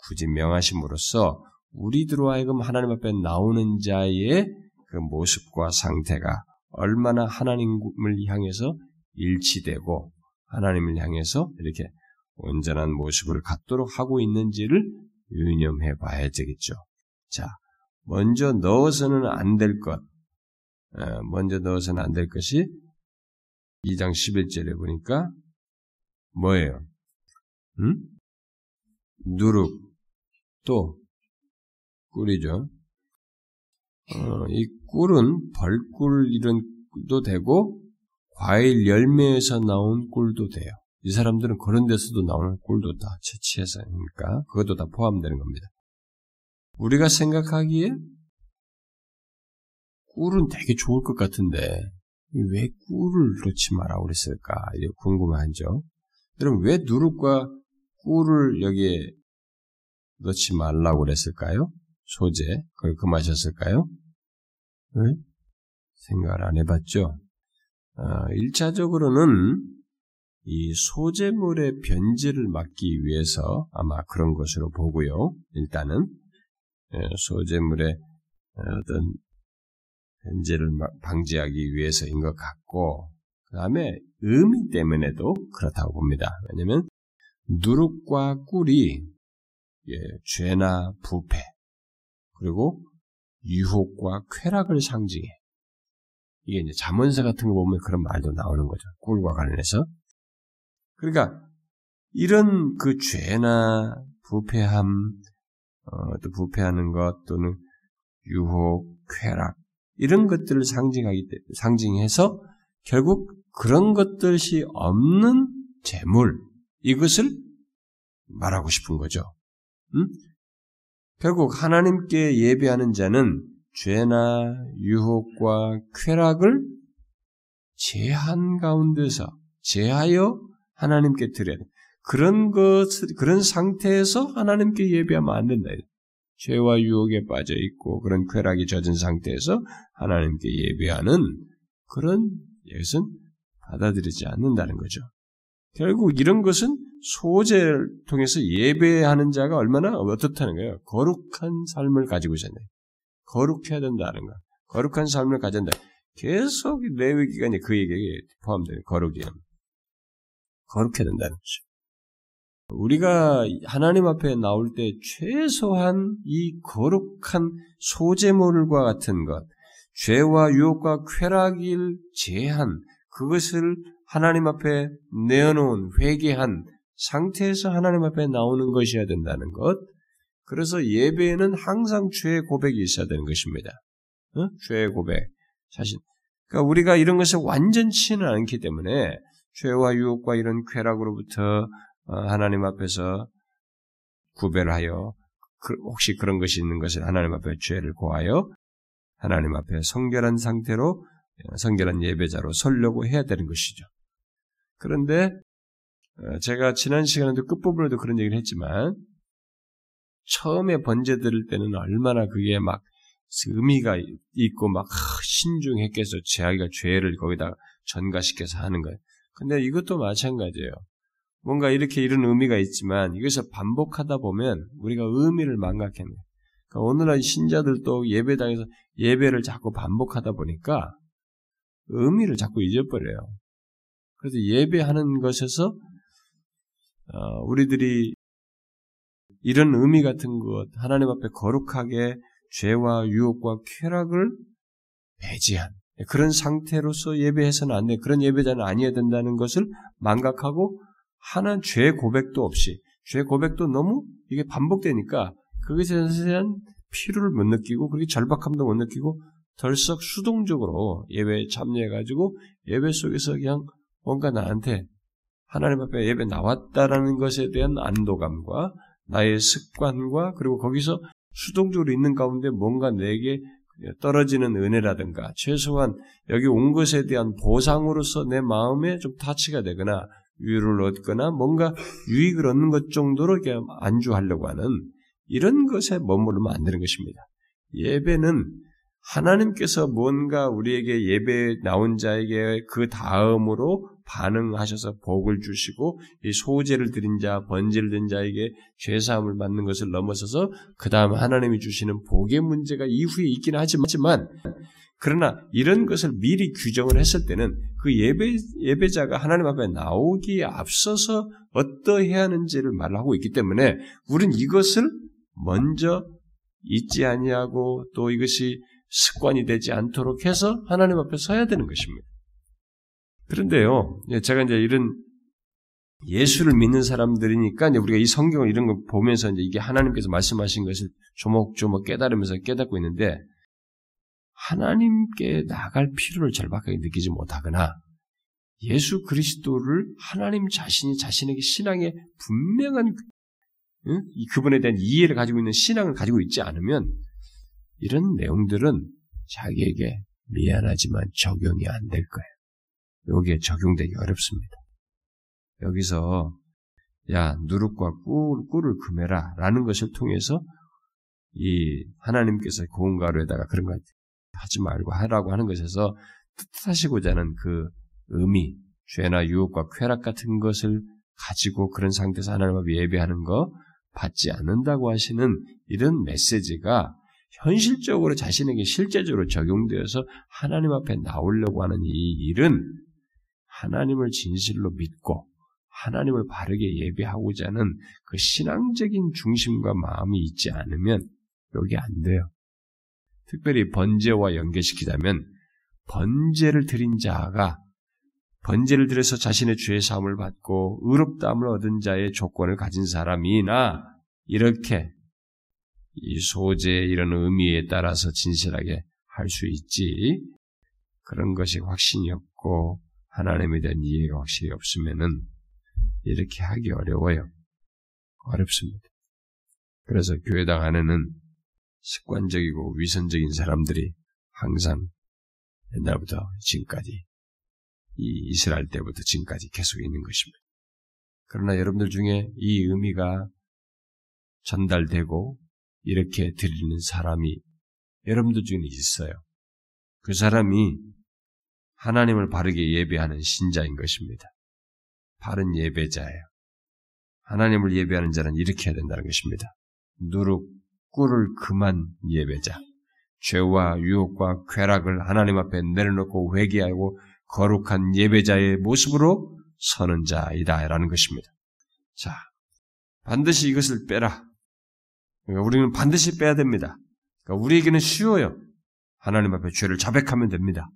굳이 명하심으로써 우리들로 하여금 하나님 앞에 나오는 자의 그 모습과 상태가 얼마나 하나님을 향해서 일치되고 하나님을 향해서 이렇게 온전한 모습을 갖도록 하고 있는지를 유념해 봐야 되겠죠. 자, 먼저 넣어서는 안 될 것, 어, 먼저 넣어서는 안 될 것이 2장 11절에 보니까 뭐예요? 음? 누룩, 또 꿀이죠. 어, 이 꿀은 벌꿀 이런 꿀도 되고 과일 열매에서 나온 꿀도 돼요. 이 사람들은 그런 데서도 나오는 꿀도 다 채취해서니까 그것도 다 포함되는 겁니다. 우리가 생각하기에 꿀은 되게 좋을 것 같은데 왜 꿀을 넣지 마라 그랬을까? 궁금하죠. 여러분 왜 누룩과 꿀을 여기에 넣지 말라고 그랬을까요? 소재, 그걸 금하셨을까요? 네? 생각을 안 해봤죠? 일차적으로는 이 소재물의 변질을 막기 위해서 아마 그런 것으로 보고요. 일단은 소재물의 어떤 변질을 방지하기 위해서인 것 같고, 그 다음에 의미 때문에도 그렇다고 봅니다. 왜냐하면 누룩과 꿀이 예, 죄나 부패 그리고 유혹과 쾌락을 상징해. 이게 이제 자문서 같은 거 보면 그런 말도 나오는 거죠. 꿀과 관련해서. 그러니까 이런 그 죄나 부패함, 어, 또 부패하는 것 또는 유혹, 쾌락 이런 것들을 상징하기 상징해서 결국 그런 것들이 없는 재물 이것을 말하고 싶은 거죠. 음? 결국 하나님께 예배하는 자는 죄나 유혹과 쾌락을 제한 가운데서 제하여 하나님께 드려야 돼. 그런 것, 그런 상태에서 하나님께 예배하면 안 된다. 죄와 유혹에 빠져 있고 그런 쾌락이 젖은 상태에서 하나님께 예배하는 그런 것은 받아들이지 않는다는 거죠. 결국 이런 것은 소재를 통해서 예배하는 자가 얼마나 어떻다는 거예요. 거룩한 삶을 가지고 있었네. 거룩해야 된다는 거. 거룩한 삶을 가진다. 계속 레위 기간에 그 얘기에 포함되는 거룩이에요. 거룩해야 된다는 거죠. 우리가 하나님 앞에 나올 때 최소한 이 거룩한 소재물과 같은 것, 죄와 유혹과 쾌락일 제한, 그것을 하나님 앞에 내어놓은, 회개한 상태에서 하나님 앞에 나오는 것이어야 된다는 것. 그래서 예배에는 항상 죄의 고백이 있어야 되는 것입니다. 어? 죄의 고백. 사실. 그러니까 우리가 이런 것을 완전치는 않기 때문에 죄와 유혹과 이런 쾌락으로부터 어, 하나님 앞에서 구별하여 그 혹시 그런 것이 있는 것을 하나님 앞에 죄를 고하여 하나님 앞에 성결한 상태로 어, 성결한 예배자로 설려고 해야 되는 것이죠. 그런데 어, 제가 지난 시간에도 끝부분에도 그런 얘기를 했지만 처음에 번제 드릴 때는 얼마나 그게 막 의미가 있고 막 신중했겠어 제아기가 죄를 거기다 전가시켜서 하는 거예요. 근데 이것도 마찬가지예요. 뭔가 이렇게 이런 의미가 있지만 이것을 반복하다 보면 우리가 의미를 망각했네. 그러니까 오늘날 신자들도 예배당에서 예배를 자꾸 반복하다 보니까 의미를 자꾸 잊어버려요. 그래서 예배하는 것에서 어, 우리들이 이런 의미 같은 것, 하나님 앞에 거룩하게 죄와 유혹과 쾌락을 배제한 그런 상태로서 예배해서는 안 돼. 그런 예배자는 아니어야 된다는 것을 망각하고 하는 죄 고백도 없이 죄 고백도 너무 이게 반복되니까 그것에 대한 필요를 못 느끼고 그렇게 절박함도 못 느끼고 덜썩 수동적으로 예배에 참여해가지고 예배 속에서 그냥 뭔가 나한테 하나님 앞에 예배 나왔다라는 것에 대한 안도감과 나의 습관과 그리고 거기서 수동적으로 있는 가운데 뭔가 내게 떨어지는 은혜라든가 최소한 여기 온 것에 대한 보상으로서 내 마음에 좀 타치가 되거나 유를 얻거나 뭔가 유익을 얻는 것 정도로 이렇게 안주하려고 하는 이런 것에 머무르면 안 되는 것입니다. 예배는 하나님께서 뭔가 우리에게 예배 나온 자에게 그 다음으로 반응하셔서 복을 주시고 이 소재를 드린 자, 번제를 드린 자에게 죄사함을 받는 것을 넘어서서 그 다음 하나님이 주시는 복의 문제가 이후에 있긴 하지만 그러나 이런 것을 미리 규정을 했을 때는 그 예배 예배자가 하나님 앞에 나오기에 앞서서 어떠해야 하는지를 말하고 있기 때문에 우리는 이것을 먼저 잊지 아니하고 또 이것이 습관이 되지 않도록 해서 하나님 앞에 서야 되는 것입니다. 그런데요, 예, 제가 이제 이런 예수를 믿는 사람들이니까 이제 우리가 이 성경을 이런 거 보면서 이제 이게 하나님께서 말씀하신 것을 조목조목 깨달으면서 깨닫고 있는데 하나님께 나갈 필요를 절박하게 느끼지 못하거나 예수 그리스도를 하나님 자신이 자신에게 신앙의 분명한 응? 그분에 대한 이해를 가지고 있는 신앙을 가지고 있지 않으면 이런 내용들은 자기에게 미안하지만 적용이 안 될 거예요. 여기에 적용되기 어렵습니다. 여기서 야 누룩과 꿀, 꿀을 금해라 라는 것을 통해서 이 하나님께서 고운 가루에다가 그런 거 하지 말고 하라고 하는 것에서 뜻하시고자 하는 그 의미, 죄나 유혹과 쾌락 같은 것을 가지고 그런 상태에서 하나님 앞에 예배하는 거 받지 않는다고 하시는 이런 메시지가 현실적으로 자신에게 실제적으로 적용되어서 하나님 앞에 나오려고 하는 이 일은 하나님을 진실로 믿고 하나님을 바르게 예배하고자 하는 그 신앙적인 중심과 마음이 있지 않으면 여기 안 돼요. 특별히 번제와 연계시키자면 번제를 드린 자가 번제를 들여서 자신의 죄의 사함을 받고 의롭다함을 얻은 자의 조건을 가진 사람이나 이렇게 이 소재의 이런 의미에 따라서 진실하게 할 수 있지 그런 것이 확신이 없고 하나님에 대한 이해가 확실히 없으면은 이렇게 하기 어려워요. 어렵습니다. 그래서 교회당 안에는 습관적이고 위선적인 사람들이 항상 옛날부터 지금까지 이 이스라엘 때부터 지금까지 계속 있는 것입니다. 그러나 여러분들 중에 이 의미가 전달되고 이렇게 드리는 사람이 여러분들 중에 있어요. 그 사람이 하나님을 바르게 예배하는 신자인 것입니다. 바른 예배자예요. 하나님을 예배하는 자는 이렇게 해야 된다는 것입니다. 누룩, 꿀을 금한 예배자. 죄와 유혹과 쾌락을 하나님 앞에 내려놓고 회개하고 거룩한 예배자의 모습으로 서는 자이다라는 것입니다. 자, 반드시 이것을 빼라. 그러니까 우리는 반드시 빼야 됩니다. 그러니까 우리에게는 쉬워요. 하나님 앞에 죄를 자백하면 됩니다.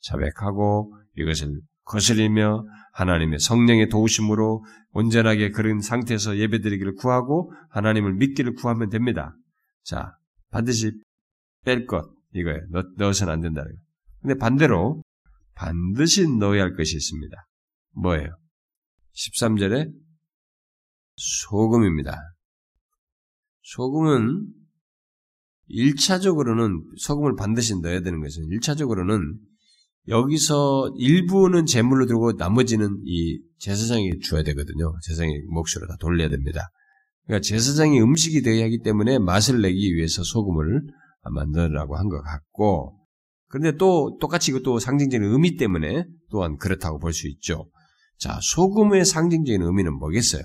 자백하고 이것을 거스리며 하나님의 성령의 도우심으로 온전하게 그런 상태에서 예배드리기를 구하고 하나님을 믿기를 구하면 됩니다. 자, 반드시 뺄 것, 이거예요. 넣, 넣어서는 안 된다는 거예요. 근데 반대로 반드시 넣어야 할 것이 있습니다. 뭐예요? 13절에 소금입니다. 소금은 1차적으로는 소금을 반드시 넣어야 되는 것은 1차적으로는 여기서 일부는 제물로 들고 나머지는 이 제사장이 줘야 되거든요. 제사장의 몫으로 다 돌려야 됩니다. 그러니까 제사장이 음식이 되어야 하기 때문에 맛을 내기 위해서 소금을 만들라고 한 것 같고, 그런데 또 똑같이 이것도 상징적인 의미 때문에 또한 그렇다고 볼 수 있죠. 자, 소금의 상징적인 의미는 뭐겠어요?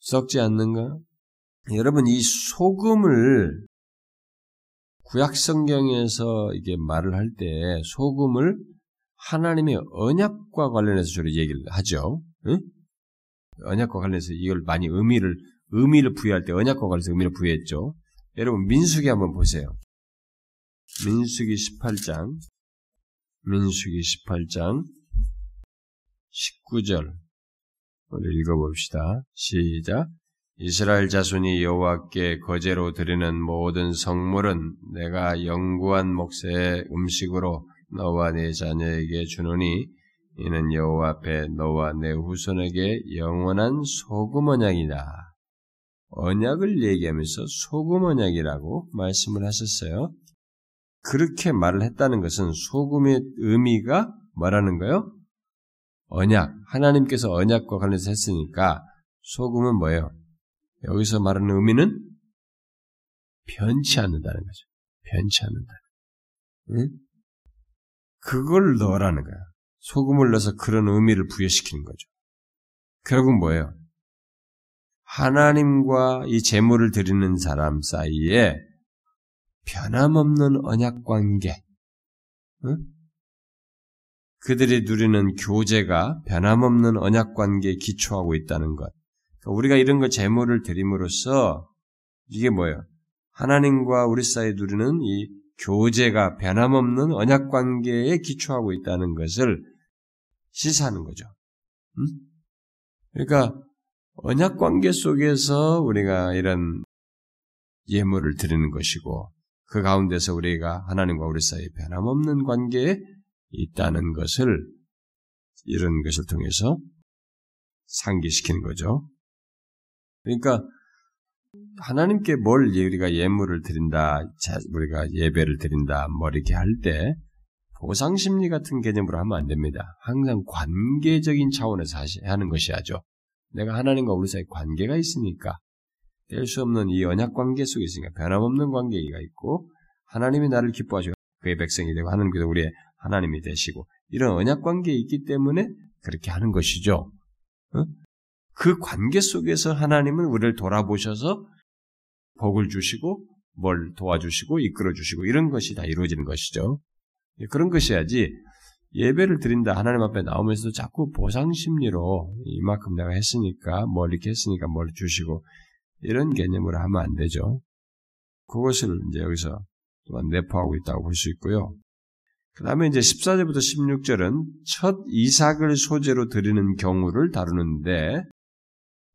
썩지 않는가? 여러분, 이 소금을 구약 성경에서 이게 말을 할 때 소금을 하나님의 언약과 관련해서 주로 얘기를 하죠. 응? 언약과 관련해서 이걸 많이 의미를 의미를 부여할 때 언약과 관련해서 의미를 부여했죠. 여러분 민수기 한번 보세요. 민수기 18장 민수기 18장 19절 우리 읽어봅시다. 시작. 이스라엘 자손이 여호와께 거제로 드리는 모든 성물은 내가 영구한 몫의 음식으로 너와 네 자녀에게 주노니 이는 여호와 앞에 너와 내 후손에게 영원한 소금 언약이다. 언약을 얘기하면서 소금 언약이라고 말씀을 하셨어요. 그렇게 말을 했다는 것은 소금의 의미가 뭐라는 거요? 언약. 하나님께서 언약과 관련해서 했으니까 소금은 뭐예요? 여기서 말하는 의미는 변치 않는다는 거죠. 변치 않는다. 응? 그걸 넣으라는 거야. 소금을 넣어서 그런 의미를 부여시키는 거죠. 결국 뭐예요? 하나님과 이 제물을 드리는 사람 사이에 변함없는 언약 관계, 응? 그들이 누리는 교제가 변함없는 언약 관계에 기초하고 있다는 것. 그러니까 우리가 이런 거 제물을 드림으로써 이게 뭐예요? 하나님과 우리 사이에 누리는 이 교제가 변함없는 언약 관계에 기초하고 있다는 것을 시사하는 거죠. 음? 그러니까 언약 관계 속에서 우리가 이런 예물을 드리는 것이고 그 가운데서 우리가 하나님과 우리 사이에 변함없는 관계에 있다는 것을 이런 것을 통해서 상기시키는 거죠. 그러니까 하나님께 뭘 우리가 예물을 드린다, 우리가 예배를 드린다, 뭐 이렇게 할 때 보상 심리 같은 개념으로 하면 안 됩니다. 항상 관계적인 차원에서 하는 것이야죠. 내가 하나님과 우리 사이 관계가 있으니까 뗄 수 없는 이 언약 관계 속에 있으니까 변함없는 관계가 있고 하나님이 나를 기뻐하시고 그의 백성이 되고 하나님께서 우리의 하나님이 되시고 이런 언약 관계에 있기 때문에 그렇게 하는 것이죠. 어? 그 관계 속에서 하나님은 우리를 돌아보셔서 복을 주시고 뭘 도와주시고 이끌어 주시고 이런 것이 다 이루어지는 것이죠. 예, 그런 것이야지 예배를 드린다 하나님 앞에 나오면서도 자꾸 보상 심리로 이만큼 내가 했으니까 뭘 이렇게 했으니까 뭘 주시고 이런 개념으로 하면 안 되죠. 그것을 이제 여기서 또한 내포하고 있다고 볼 수 있고요. 그 다음에 이제 14절부터 16절은 첫 이삭을 소재로 드리는 경우를 다루는데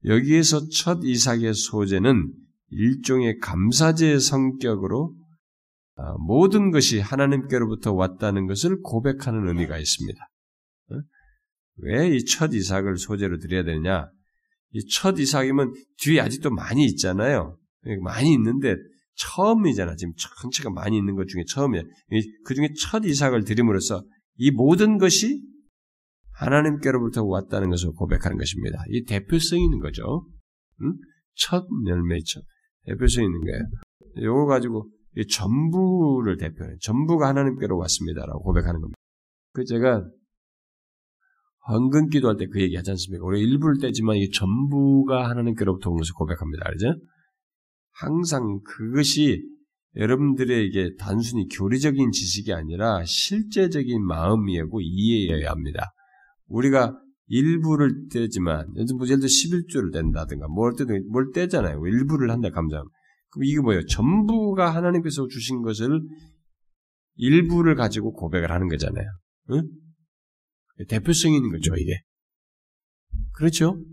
여기에서 첫 이삭의 소재는 일종의 감사제의 성격으로 아, 모든 것이 하나님께로부터 왔다는 것을 고백하는 의미가 있습니다. 어? 왜이 첫 이삭을 소재로 드려야 되느냐? 이 첫 이삭이면 뒤에 아직도 많이 있잖아요. 많이 있는데 처음이잖아. 지금 전체가 많이 있는 것 중에 처음이야. 그 중에 첫 이삭을 드림으로써 이 모든 것이 하나님께로부터 왔다는 것을 고백하는 것입니다. 이 대표성이 있는 거죠. 응? 첫 열매, 첫 대표성이 있는 거예요. 이거 가지고 이 전부를 대표해. 전부가 하나님께로 왔습니다라고 고백하는 겁니다. 그 제가 헌금 기도할 때 그 얘기 하지 않습니까? 우리 일부를 떼지만 이 전부가 하나님께로부터 온 것을 고백합니다. 알죠? 항상 그것이 여러분들에게 단순히 교리적인 지식이 아니라 실제적인 마음이고 이해여야 합니다. 우리가 일부를 떼지만, 예를 들어 11조를 뗀다든가, 뭘 떼든, 뭘 떼잖아요. 일부를 한다, 감정. 그럼 이게 뭐예요? 전부가 하나님께서 주신 것을 일부를 가지고 고백을 하는 거잖아요. 응? 대표성이 있는 거죠, 이게. 그렇죠?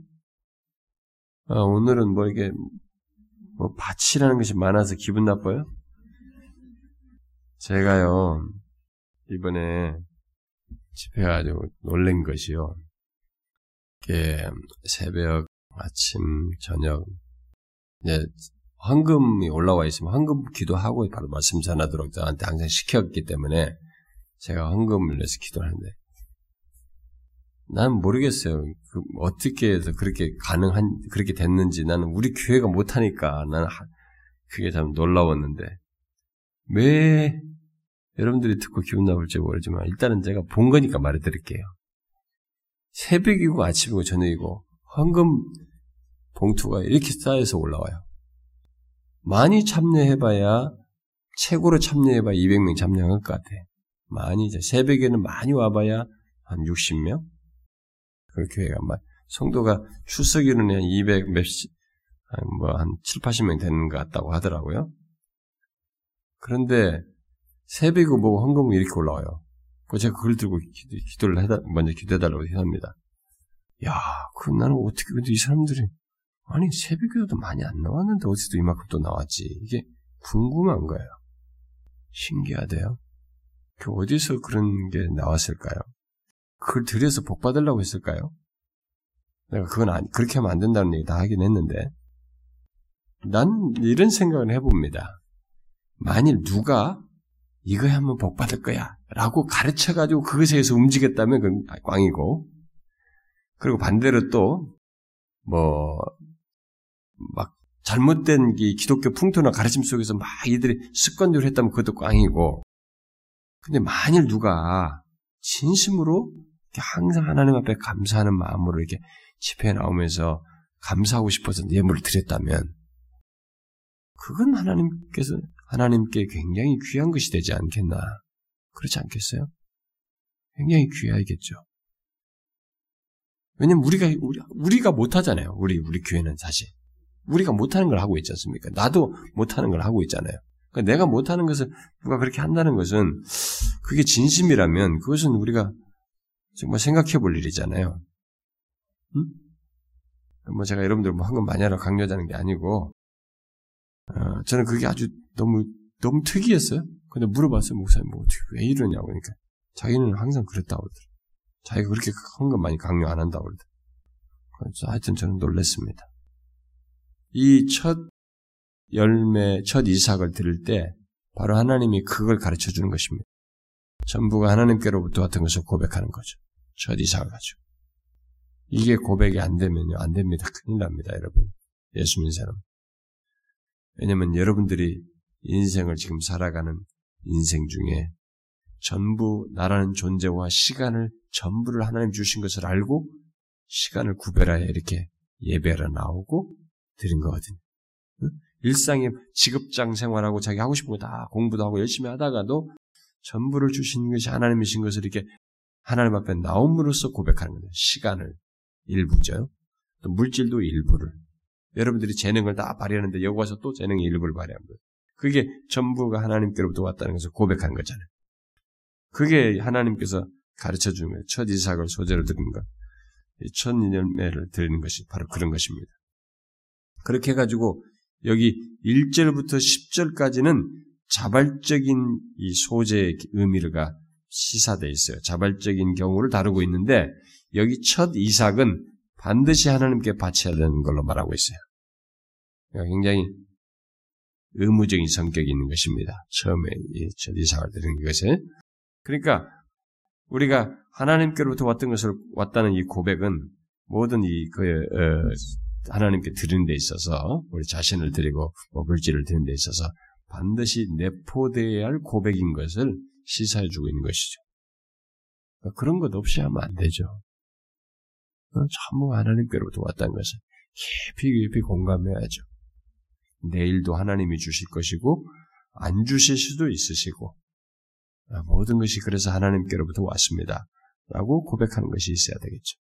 아, 오늘은 뭐 이게, 뭐 밭이라는 것이 많아서 기분 나빠요? 제가요, 이번에 집회 가지고 놀란 것이요. 이게 새벽, 아침, 저녁, 이제 황금이 올라와 있으면 황금 기도하고 바로 말씀 전하도록 저한테 항상 시켰기 때문에 제가 황금을 내서 기도하는데 난 모르겠어요. 그 어떻게 해서 그렇게 가능한 그렇게 됐는지 나는 우리 교회가 못하니까 나는 그게 참 놀라웠는데 왜 여러분들이 듣고 기분 나쁠지 모르지만 일단은 제가 본 거니까 말해드릴게요. 새벽이고 아침이고 저녁이고 황금 봉투가 이렇게 쌓여서 올라와요. 많이 참여해봐야 최고로 참여해봐야 200명 참여한 것 같아. 많이 이제 새벽에는 많이 와봐야 한 60명. 그 교회가 막 성도가 출석일은 한200 몇십 뭐한 7, 80명 되는 것 같다고 하더라고요. 그런데 새벽을 보고 헌금이 이렇게 올라와요. 그 제가 그걸 들고 기 도, 를 해다, 먼저 기도해달라고 합니다. 야, 그럼 나는 어떻게, 근데 이 사람들이 아니 새벽에도 많이 안 나왔는데 어디서 이만큼 또 나왔지? 이게 궁금한 거예요. 신기하대요. 그 어디서 그런 게 나왔을까요? 그걸 들여서 복 받으려고 했을까요? 내가 그건 아니, 그렇게 하면 안 된다는 얘기 다 하긴 했는데, 난 이런 생각을 해봅니다. 만일 누가 이거에 한번 복 받을 거야 라고 가르쳐가지고 그것에 의해서 움직였다면 그건 꽝이고, 그리고 반대로 또, 뭐, 막 잘못된 이 기독교 풍토나 가르침 속에서 막 이들이 습관대로 했다면 그것도 꽝이고. 근데 만일 누가 진심으로 항상 하나님 앞에 감사하는 마음으로 이렇게 집회에 나오면서 감사하고 싶어서 예물을 드렸다면 그건 하나님께서 하나님께 굉장히 귀한 것이 되지 않겠나? 그렇지 않겠어요? 굉장히 귀하겠죠. 왜냐면 우리가 우리, 우리가 못하잖아요. 우리 우리 교회는 사실 우리가 못하는 걸 하고 있지 않습니까? 나도 못하는 걸 하고 있잖아요. 그러니까 내가 못하는 것을 누가 그렇게 한다는 것은 그게 진심이라면 그것은 우리가 정말 생각해 볼 일이잖아요. 응? 뭐 제가 여러분들 뭐 한건 많이 하라 강요하자는 게 아니고 어, 저는 그게 아주 너무 너무 특이했어요. 근데 물어봤어요 목사님 뭐 어떻게 왜 이러냐고 그러니까 자기는 항상 그랬다고 그러더라. 자기가 그렇게 한건 많이 강요 안 한다고 그러더라. 하여튼 저는 놀랐습니다. 이 첫 열매, 첫 이삭을 들을 때 바로 하나님이 그걸 가르쳐 주는 것입니다. 전부가 하나님께로부터 같은 것을 고백하는 거죠. 첫 이삭을 가지고. 이게 고백이 안 되면요. 안 됩니다. 큰일 납니다, 여러분. 예수 믿는 사람. 왜냐면 여러분들이 인생을 지금 살아가는 인생 중에 전부 나라는 존재와 시간을 전부를 하나님 주신 것을 알고 시간을 구별하여 이렇게 예배하러 나오고 드린 거거든요. 일상의 직업장 생활하고 자기 하고 싶은 거 다 공부도 하고 열심히 하다가도 전부를 주신 것이 하나님이신 것을 이렇게 하나님 앞에 나옴으로써 고백하는 거예요. 시간을 일부죠. 또 물질도 일부를. 여러분들이 재능을 다 발휘하는데 여기 와서 또 재능의 일부를 발휘합니다. 그게 전부가 하나님께로부터 왔다는 것을 고백한 거잖아요. 그게 하나님께서 가르쳐 주는 거예요. 첫 이삭을 소재로 드는 것. 첫 열매를 드리는 것이 바로 그런 것입니다. 그렇게 해가지고 여기 1절부터 10절까지는 자발적인 이 소재의 의미가 시사되어 있어요. 자발적인 경우를 다루고 있는데 여기 첫 이삭은 반드시 하나님께 바쳐야 되는 걸로 말하고 있어요. 굉장히 의무적인 성격이 있는 것입니다. 처음에 첫 이삭을 드리는 것에. 그러니까 우리가 하나님께로부터 왔던 것을 왔다는 이 고백은 모든 이그 어, 하나님께 드리는 데 있어서 우리 자신을 드리고 뭐 물질을 드리는 데 있어서 반드시 내포되어야 할 고백인 것을 시사해 주고 있는 것이죠. 그러니까 그런 것 없이 하면 안 되죠. 어, 전부 하나님께로부터 왔다는 것을 깊이 깊이 공감해야죠. 내일도 하나님이 주실 것이고 안 주실 수도 있으시고 아, 모든 것이 그래서 하나님께로부터 왔습니다. 라고 고백하는 것이 있어야 되겠죠.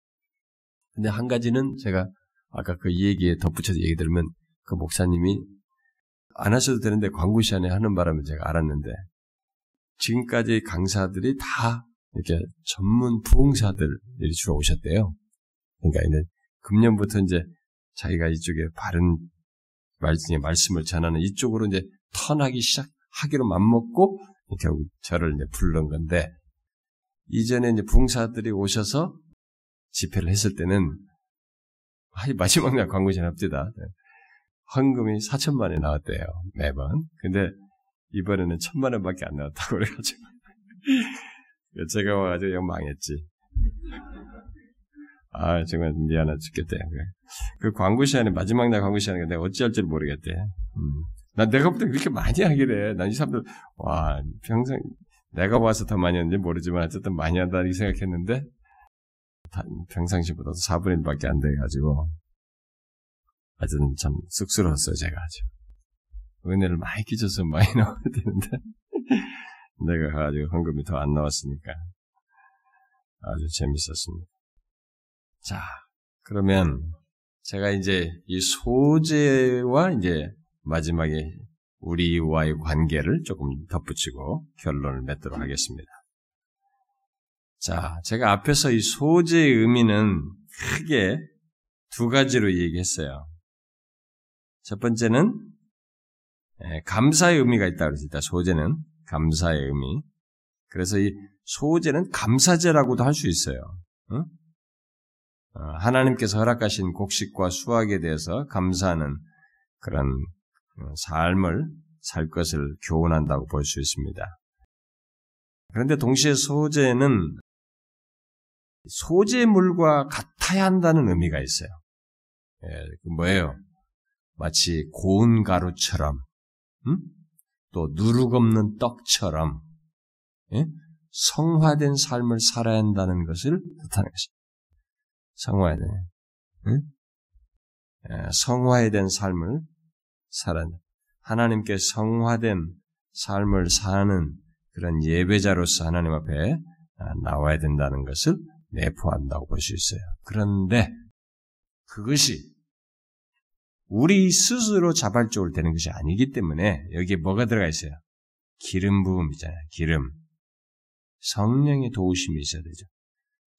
근데 한 가지는 제가 아까 그 얘기에 덧붙여서 얘기 들으면 그 목사님이 안 하셔도 되는데 광고 시간에 하는 바람에 제가 알았는데 지금까지 강사들이 다 이렇게 전문 부흥사들이 주로 오셨대요. 그러니까 이제 금년부터 이제 자기가 이쪽에 바른 말씀을 전하는 이쪽으로 이제 턴하기 시작하기로 맘먹고 결국 저를 이제 부른 건데 이전에 이제 붕사들이 오셔서 집회를 했을 때는 마지막 날 광고신 합디다. 헌금이 4천만 원이 나왔대요 매번. 근데 이번에는 천만 원밖에 안 나왔다고 그래가지고 제가 와가지고 영 망했지. 아 정말 미안해 죽겠대. 그 광고 시간에 마지막 날 광고 시간에 내가 어찌할 줄 모르겠대. 음. 난 내가 볼때 그렇게 많이 하기래. 난 이 사람들, 와, 평생, 내가 와서 더 많이 했는지 모르지만 어쨌든 많이 한다, 이 생각했는데, 평상시보다 4분의 1밖에 안 돼가지고, 하여튼 참 쑥스러웠어요, 제가 아주. 은혜를 많이 끼쳐서 많이 나와야 되는데, 내가 가지고 헌금이 더 안 나왔으니까, 아주 재밌었습니다. 자, 그러면, 제가 이제 이 소재와 이제 마지막에 우리와의 관계를 조금 덧붙이고 결론을 맺도록 하겠습니다. 자, 제가 앞에서 이 소재의 의미는 크게 두 가지로 얘기했어요. 첫 번째는 예, 감사의 의미가 있다 그랬습니다. 소재는 감사의 의미. 그래서 이 소재는 감사제라고도 할 수 있어요. 어? 하나님께서 허락하신 곡식과 수확에 대해서 감사하는 그런 어, 삶을 살 것을 교훈한다고 볼 수 있습니다. 그런데 동시에 소재는 소재물과 같아야 한다는 의미가 있어요. 예, 그 뭐예요? 마치 고운 가루처럼, 음? 또 누룩 없는 떡처럼 예? 성화된 삶을 살아야 한다는 것을 뜻하는 것입니다. 성화된, 예? 예, 성화된 삶을 살아는 하나님께 성화된 삶을 사는 그런 예배자로서 하나님 앞에 아, 나와야 된다는 것을 내포한다고 볼 수 있어요. 그런데 그것이 우리 스스로 자발적으로 되는 것이 아니기 때문에 여기에 뭐가 들어가 있어요? 기름 부음이잖아요. 기름. 성령의 도우심이 있어야 되죠.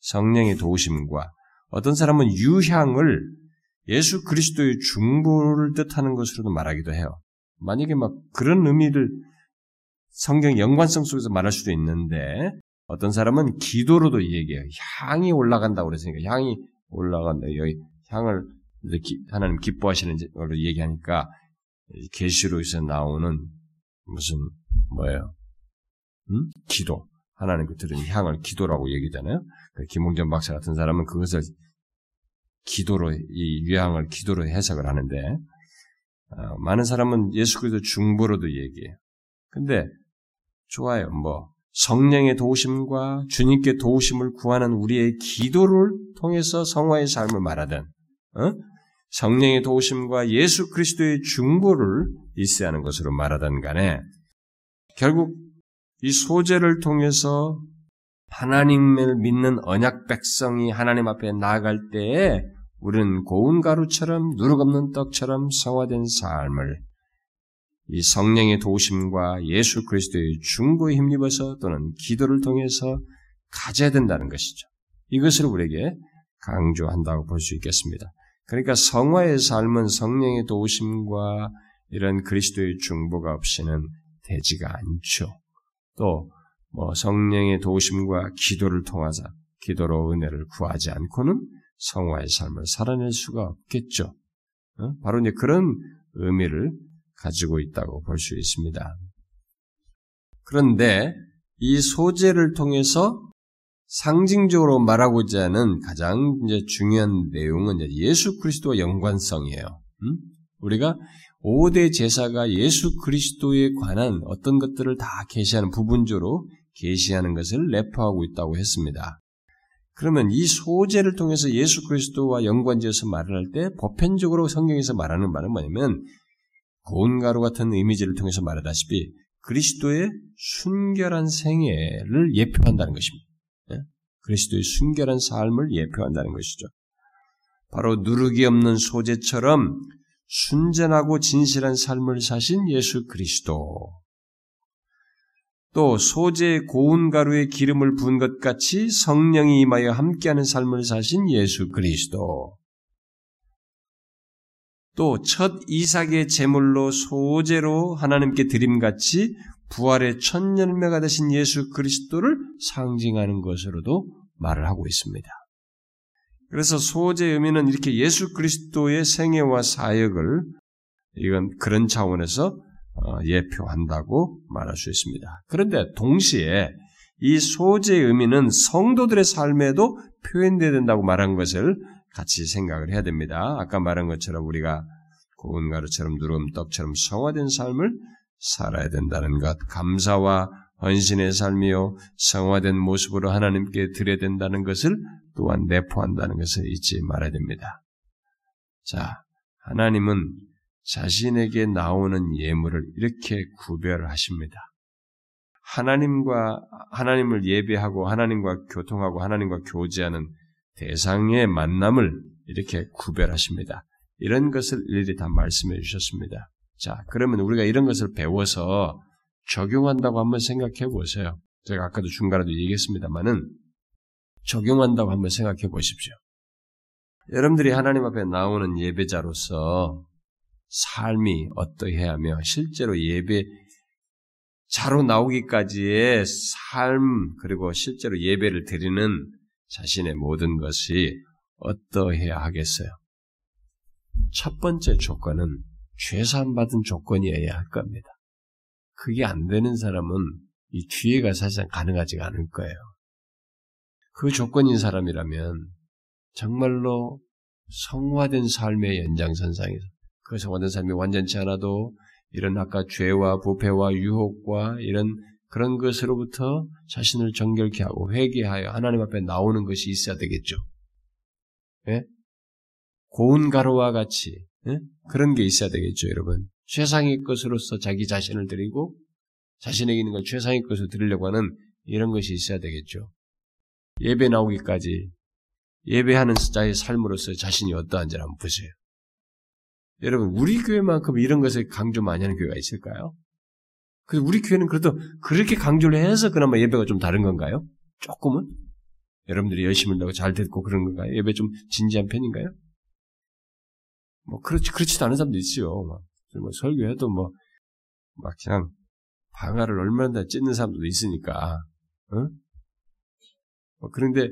성령의 도우심과 어떤 사람은 유향을 예수 그리스도의 중보를 뜻하는 것으로도 말하기도 해요. 만약에 막 그런 의미를 성경 연관성 속에서 말할 수도 있는데 어떤 사람은 기도로도 얘기해요. 향이 올라간다고 그랬으니까 향이 올라간다. 여기 향을 하나님 기뻐하시는 걸로 얘기하니까 계시로에서 나오는 무슨 뭐예요? 음? 기도. 하나님 그 들은 향을 기도라고 얘기잖아요. 그 김홍전 박사 같은 사람은 그것을 기도로 이 유향을 기도로 해석을 하는데 어, 많은 사람은 예수 그리스도 중보로도 얘기해요. 근데 좋아요. 뭐 성령의 도우심과 주님께 도우심을 구하는 우리의 기도를 통해서 성화의 삶을 말하든 어? 성령의 도우심과 예수 그리스도의 중보를 있어야 하는 것으로 말하든 간에 결국 이 소재를 통해서 하나님을 믿는 언약 백성이 하나님 앞에 나아갈 때에 우리는 고운 가루처럼 누룩 없는 떡처럼 성화된 삶을 이 성령의 도우심과 예수 그리스도의 중보에 힘입어서 또는 기도를 통해서 가져야 된다는 것이죠. 이것을 우리에게 강조한다고 볼 수 있겠습니다. 그러니까 성화의 삶은 성령의 도우심과 이런 그리스도의 중보가 없이는 되지가 않죠. 또, 뭐, 성령의 도우심과 기도를 통하자 기도로 은혜를 구하지 않고는 성화의 삶을 살아낼 수가 없겠죠. 어? 바로 이제 그런 의미를 가지고 있다고 볼 수 있습니다. 그런데 이 소재를 통해서 상징적으로 말하고자 하는 가장 이제 중요한 내용은 예수 그리스도와 연관성이에요. 음? 우리가 5대 제사가 예수 그리스도에 관한 어떤 것들을 다 계시하는 부분적으로 계시하는 것을 내포하고 있다고 했습니다. 그러면 이 소재를 통해서 예수 그리스도와 연관지어서 말을 할 때 보편적으로 성경에서 말하는 말은 뭐냐면 고운 가루 같은 이미지를 통해서 말하다시피 그리스도의 순결한 생애를 예표한다는 것입니다. 예? 그리스도의 순결한 삶을 예표한다는 것이죠. 바로 누룩이 없는 소재처럼 순전하고 진실한 삶을 사신 예수 그리스도. 또 소재 고운 가루에 기름을 부은 것 같이 성령이 임하여 함께하는 삶을 사신 예수 그리스도. 또 첫 이삭의 제물로 소재로 하나님께 드림같이 부활의 첫 열매가 되신 예수 그리스도를 상징하는 것으로도 말을 하고 있습니다. 그래서 소재의 의미는 이렇게 예수 그리스도의 생애와 사역을 이건 그런 차원에서 어, 예표한다고 말할 수 있습니다. 그런데 동시에 이 소재의 의미는 성도들의 삶에도 표현되어야 된다고 말한 것을 같이 생각을 해야 됩니다. 아까 말한 것처럼 우리가 고운 가루처럼 누름 떡처럼 성화된 삶을 살아야 된다는 것, 감사와 헌신의 삶이요 성화된 모습으로 하나님께 드려야 된다는 것을 또한 내포한다는 것을 잊지 말아야 됩니다. 자, 하나님은 자신에게 나오는 예물을 이렇게 구별하십니다. 하나님과 하나님을 예배하고 하나님과 교통하고 하나님과 교제하는 대상의 만남을 이렇게 구별하십니다. 이런 것을 일일이 다 말씀해 주셨습니다. 자, 그러면 우리가 이런 것을 배워서 적용한다고 한번 생각해 보세요. 제가 아까도 중간에도 얘기했습니다만은 적용한다고 한번 생각해 보십시오. 여러분들이 하나님 앞에 나오는 예배자로서 삶이 어떠해야 하며 실제로 예배 자로 나오기까지의 삶 그리고 실제로 예배를 드리는 자신의 모든 것이 어떠해야 하겠어요? 첫 번째 조건은 죄산 받은 조건이어야 할 겁니다. 그게 안 되는 사람은 이 뒤에가 사실상 가능하지가 않을 거예요. 그 조건인 사람이라면 정말로 성화된 삶의 연장선상에서 그 성화된 삶이 완전치 않아도 이런 아까 죄와 부패와 유혹과 이런 그런 것으로부터 자신을 정결케 하고 회개하여 하나님 앞에 나오는 것이 있어야 되겠죠. 예? 고운 가루와 같이 예? 그런 게 있어야 되겠죠, 여러분. 최상의 것으로서 자기 자신을 드리고 자신에게 있는 걸 최상의 것으로 드리려고 하는 이런 것이 있어야 되겠죠. 예배 나오기까지 예배하는 자의 삶으로서 자신이 어떠한지 한번 보세요. 여러분, 우리 교회만큼 이런 것을 강조 많이 하는 교회가 있을까요? 그래서 우리 교회는 그래도 그렇게 강조를 해서 그나마 예배가 좀 다른 건가요? 조금은? 여러분들이 열심히 한다고 잘 듣고 그런 건가요? 예배 좀 진지한 편인가요? 뭐, 그렇지, 그렇지도 않은 사람도 있어요. 막, 뭐 설교해도 뭐, 막 그냥 방아를 얼마나 찢는 사람도 있으니까, 어? 뭐 그런데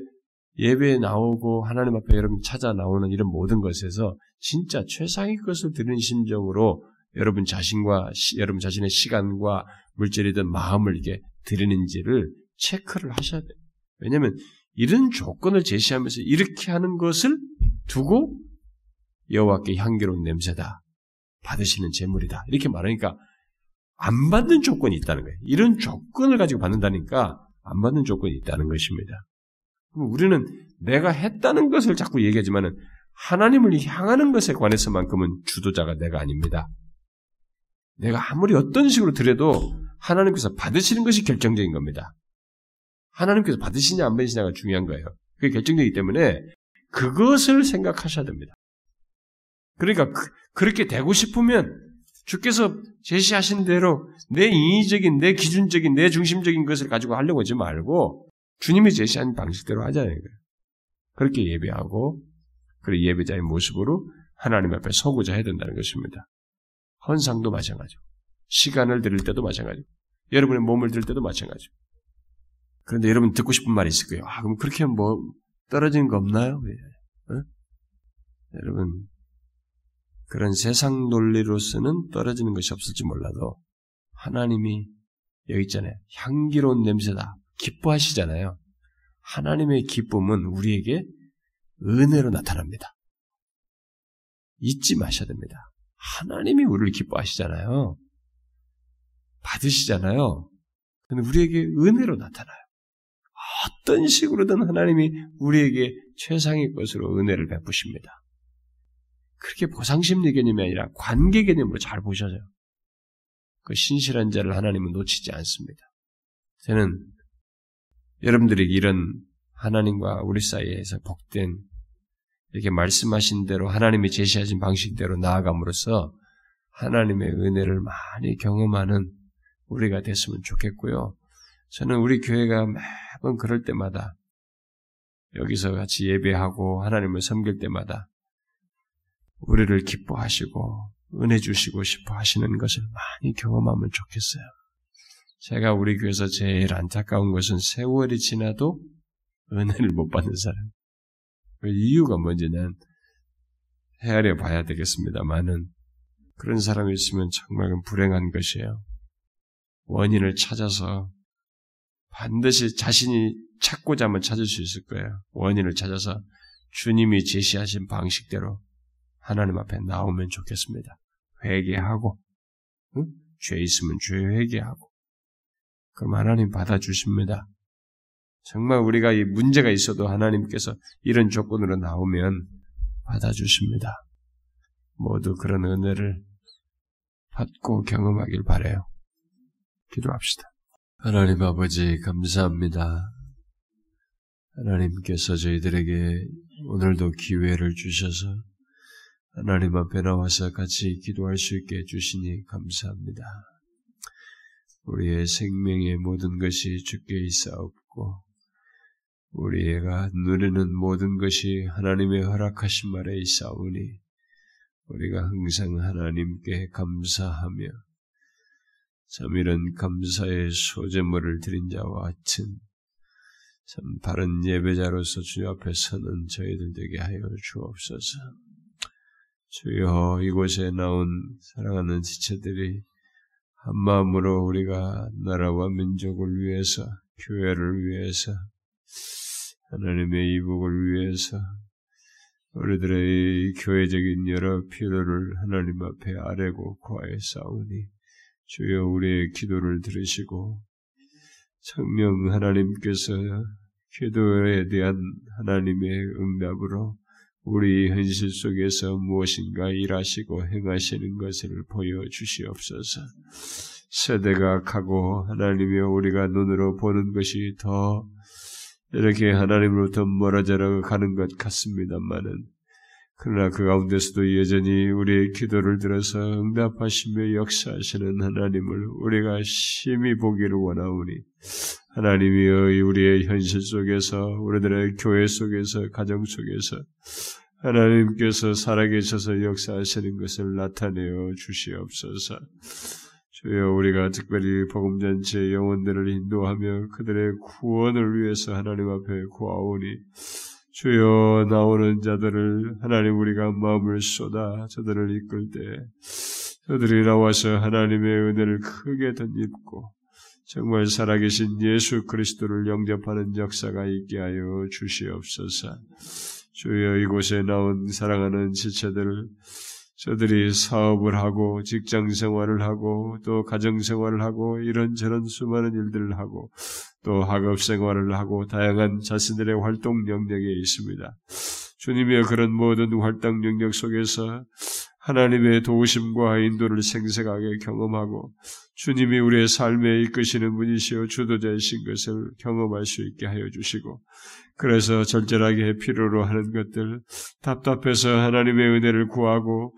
예배에 나오고 하나님 앞에 여러분 찾아 나오는 이런 모든 것에서 진짜 최상의 것을 드는 심정으로 여러분 자신과 시, 여러분 자신의 시간과 물질이든 마음을 이게 드리는지를 체크를 하셔야 돼요. 왜냐하면 이런 조건을 제시하면서 이렇게 하는 것을 두고 여호와께 향기로운 냄새다 받으시는 제물이다 이렇게 말하니까 안 받는 조건이 있다는 거예요. 이런 조건을 가지고 받는다니까 안 받는 조건이 있다는 것입니다. 우리는 내가 했다는 것을 자꾸 얘기하지만은 하나님을 향하는 것에 관해서만큼은 주도자가 내가 아닙니다. 내가 아무리 어떤 식으로 드려도 하나님께서 받으시는 것이 결정적인 겁니다. 하나님께서 받으시냐 안 받으시냐가 중요한 거예요. 그게 결정적이기 때문에 그것을 생각하셔야 됩니다. 그러니까 그, 렇게 되고 싶으면 주께서 제시하신 대로 내 인위적인, 내 기준적인, 내 중심적인 것을 가지고 하려고 하지 말고 주님이 제시한 방식대로 하자는 거예요. 그렇게 예배하고 그리고 예배자의 모습으로 하나님 앞에 서고자 해야 된다는 것입니다. 헌상도 마찬가지고 시간을 드릴 때도 마찬가지고 여러분의 몸을 드릴 때도 마찬가지고 그런데 여러분 듣고 싶은 말이 있을 거예요. 아, 그럼 그렇게 뭐 떨어지는 거 없나요? 어? 여러분 그런 세상 논리로서는 떨어지는 것이 없을지 몰라도 하나님이 여기 있잖아요. 향기로운 냄새다. 기뻐하시잖아요. 하나님의 기쁨은 우리에게 은혜로 나타납니다. 잊지 마셔야 됩니다. 하나님이 우리를 기뻐하시잖아요. 받으시잖아요. 근데 우리에게 은혜로 나타나요. 어떤 식으로든 하나님이 우리에게 최상의 것으로 은혜를 베푸십니다. 그렇게 보상심리 개념이 아니라 관계 개념으로 잘 보셔요. 그 신실한 자를 하나님은 놓치지 않습니다. 저는 여러분들에게 이런 하나님과 우리 사이에서 복된 이렇게 말씀하신 대로 하나님이 제시하신 방식대로 나아감으로써 하나님의 은혜를 많이 경험하는 우리가 됐으면 좋겠고요. 저는 우리 교회가 매번 그럴 때마다 여기서 같이 예배하고 하나님을 섬길 때마다 우리를 기뻐하시고 은혜 주시고 싶어 하시는 것을 많이 경험하면 좋겠어요. 제가 우리 교회에서 제일 안타까운 것은 세월이 지나도 은혜를 못 받는 사람. 그 이유가 뭔지는 헤아려 봐야 되겠습니다만은 그런 사람이 있으면 정말 불행한 것이에요. 원인을 찾아서 반드시 자신이 찾고자 하면 찾을 수 있을 거예요. 원인을 찾아서 주님이 제시하신 방식대로 하나님 앞에 나오면 좋겠습니다. 회개하고 응? 죄 있으면 죄 회개하고 그럼 하나님 받아주십니다. 정말 우리가 이 문제가 있어도 하나님께서 이런 조건으로 나오면 받아주십니다. 모두 그런 은혜를 받고 경험하길 바래요. 기도합시다. 하나님 아버지 감사합니다. 하나님께서 저희들에게 오늘도 기회를 주셔서 하나님 앞에 나와서 같이 기도할 수 있게 해주시니 감사합니다. 우리의 생명의 모든 것이 주께 있사옵고 우리가 누리는 모든 것이 하나님의 허락하신 말에 있사오니 우리가 항상 하나님께 감사하며 참 이런 감사의 소재물을 드린 자와 같은 참 바른 예배자로서 주 앞에 서는 저희들 되게 하여 주옵소서. 주여 이곳에 나온 사랑하는 지체들이 한 마음으로 우리가 나라와 민족을 위해서 교회를 위해서 하나님의 이복을 위해서 우리들의 교회적인 여러 필요를 하나님 앞에 아뢰고 구하여 싸우니 주여 우리의 기도를 들으시고 성명 하나님께서 기도에 대한 하나님의 응답으로 우리 현실 속에서 무엇인가 일하시고 행하시는 것을 보여주시옵소서. 세대가 가고 하나님의 우리가 눈으로 보는 것이 더 이렇게 하나님으로부터 멀어져 가는 것 같습니다만은 그러나 그 가운데서도 여전히 우리의 기도를 들어서 응답하시며 역사하시는 하나님을 우리가 심히 보기를 원하오니 하나님이 우리의 현실 속에서 우리들의 교회 속에서 가정 속에서 하나님께서 살아계셔서 역사하시는 것을 나타내어 주시옵소서. 주여 우리가 특별히 복음잔치의 영혼들을 인도하며 그들의 구원을 위해서 하나님 앞에 구하오니 주여 나오는 자들을 하나님 우리가 마음을 쏟아 저들을 이끌 때 저들이 나와서 하나님의 은혜를 크게 덧입고 정말 살아계신 예수 그리스도를 영접하는 역사가 있게 하여 주시옵소서. 주여 이곳에 나온 사랑하는 지체들을 저들이 사업을 하고 직장 생활을 하고 또 가정 생활을 하고 이런저런 수많은 일들을 하고 또 학업 생활을 하고 다양한 자신들의 활동 영역에 있습니다. 주님의 그런 모든 활동 영역 속에서 하나님의 도우심과 인도를 생생하게 경험하고 주님이 우리의 삶에 이끄시는 분이시여 주도자이신 것을 경험할 수 있게 하여 주시고 그래서 절절하게 필요로 하는 것들 답답해서 하나님의 은혜를 구하고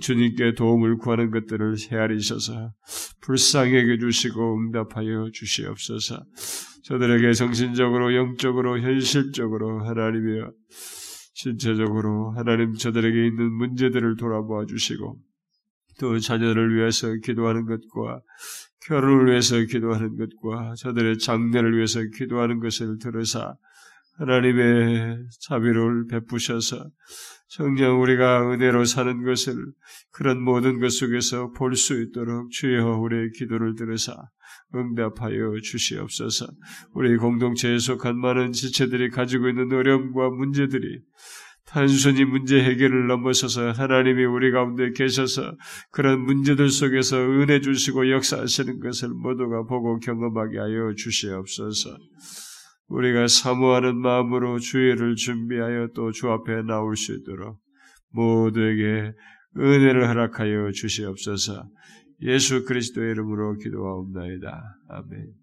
주님께 도움을 구하는 것들을 헤아리셔서 불쌍히 여 주시고 응답하여 주시옵소서. 저들에게 정신적으로 영적으로 현실적으로 하나님의 신체적으로 하나님 저들에게 있는 문제들을 돌아보아 주시고 또 자녀를 위해서 기도하는 것과 결혼을 위해서 기도하는 것과 저들의 장래를 위해서 기도하는 것을 들으사 하나님의 자비를 베푸셔서 정녕 우리가 은혜로 사는 것을 그런 모든 것 속에서 볼 수 있도록 주여 우리의 기도를 들으사 응답하여 주시옵소서. 우리 공동체에 속한 많은 지체들이 가지고 있는 어려움과 문제들이 단순히 문제 해결을 넘어서서 하나님이 우리 가운데 계셔서 그런 문제들 속에서 은혜 주시고 역사하시는 것을 모두가 보고 경험하게 하여 주시옵소서. 우리가 사모하는 마음으로 주의를 준비하여 또 주 앞에 나올 수 있도록 모두에게 은혜를 허락하여 주시옵소서. 예수 그리스도의 이름으로 기도하옵나이다. 아멘.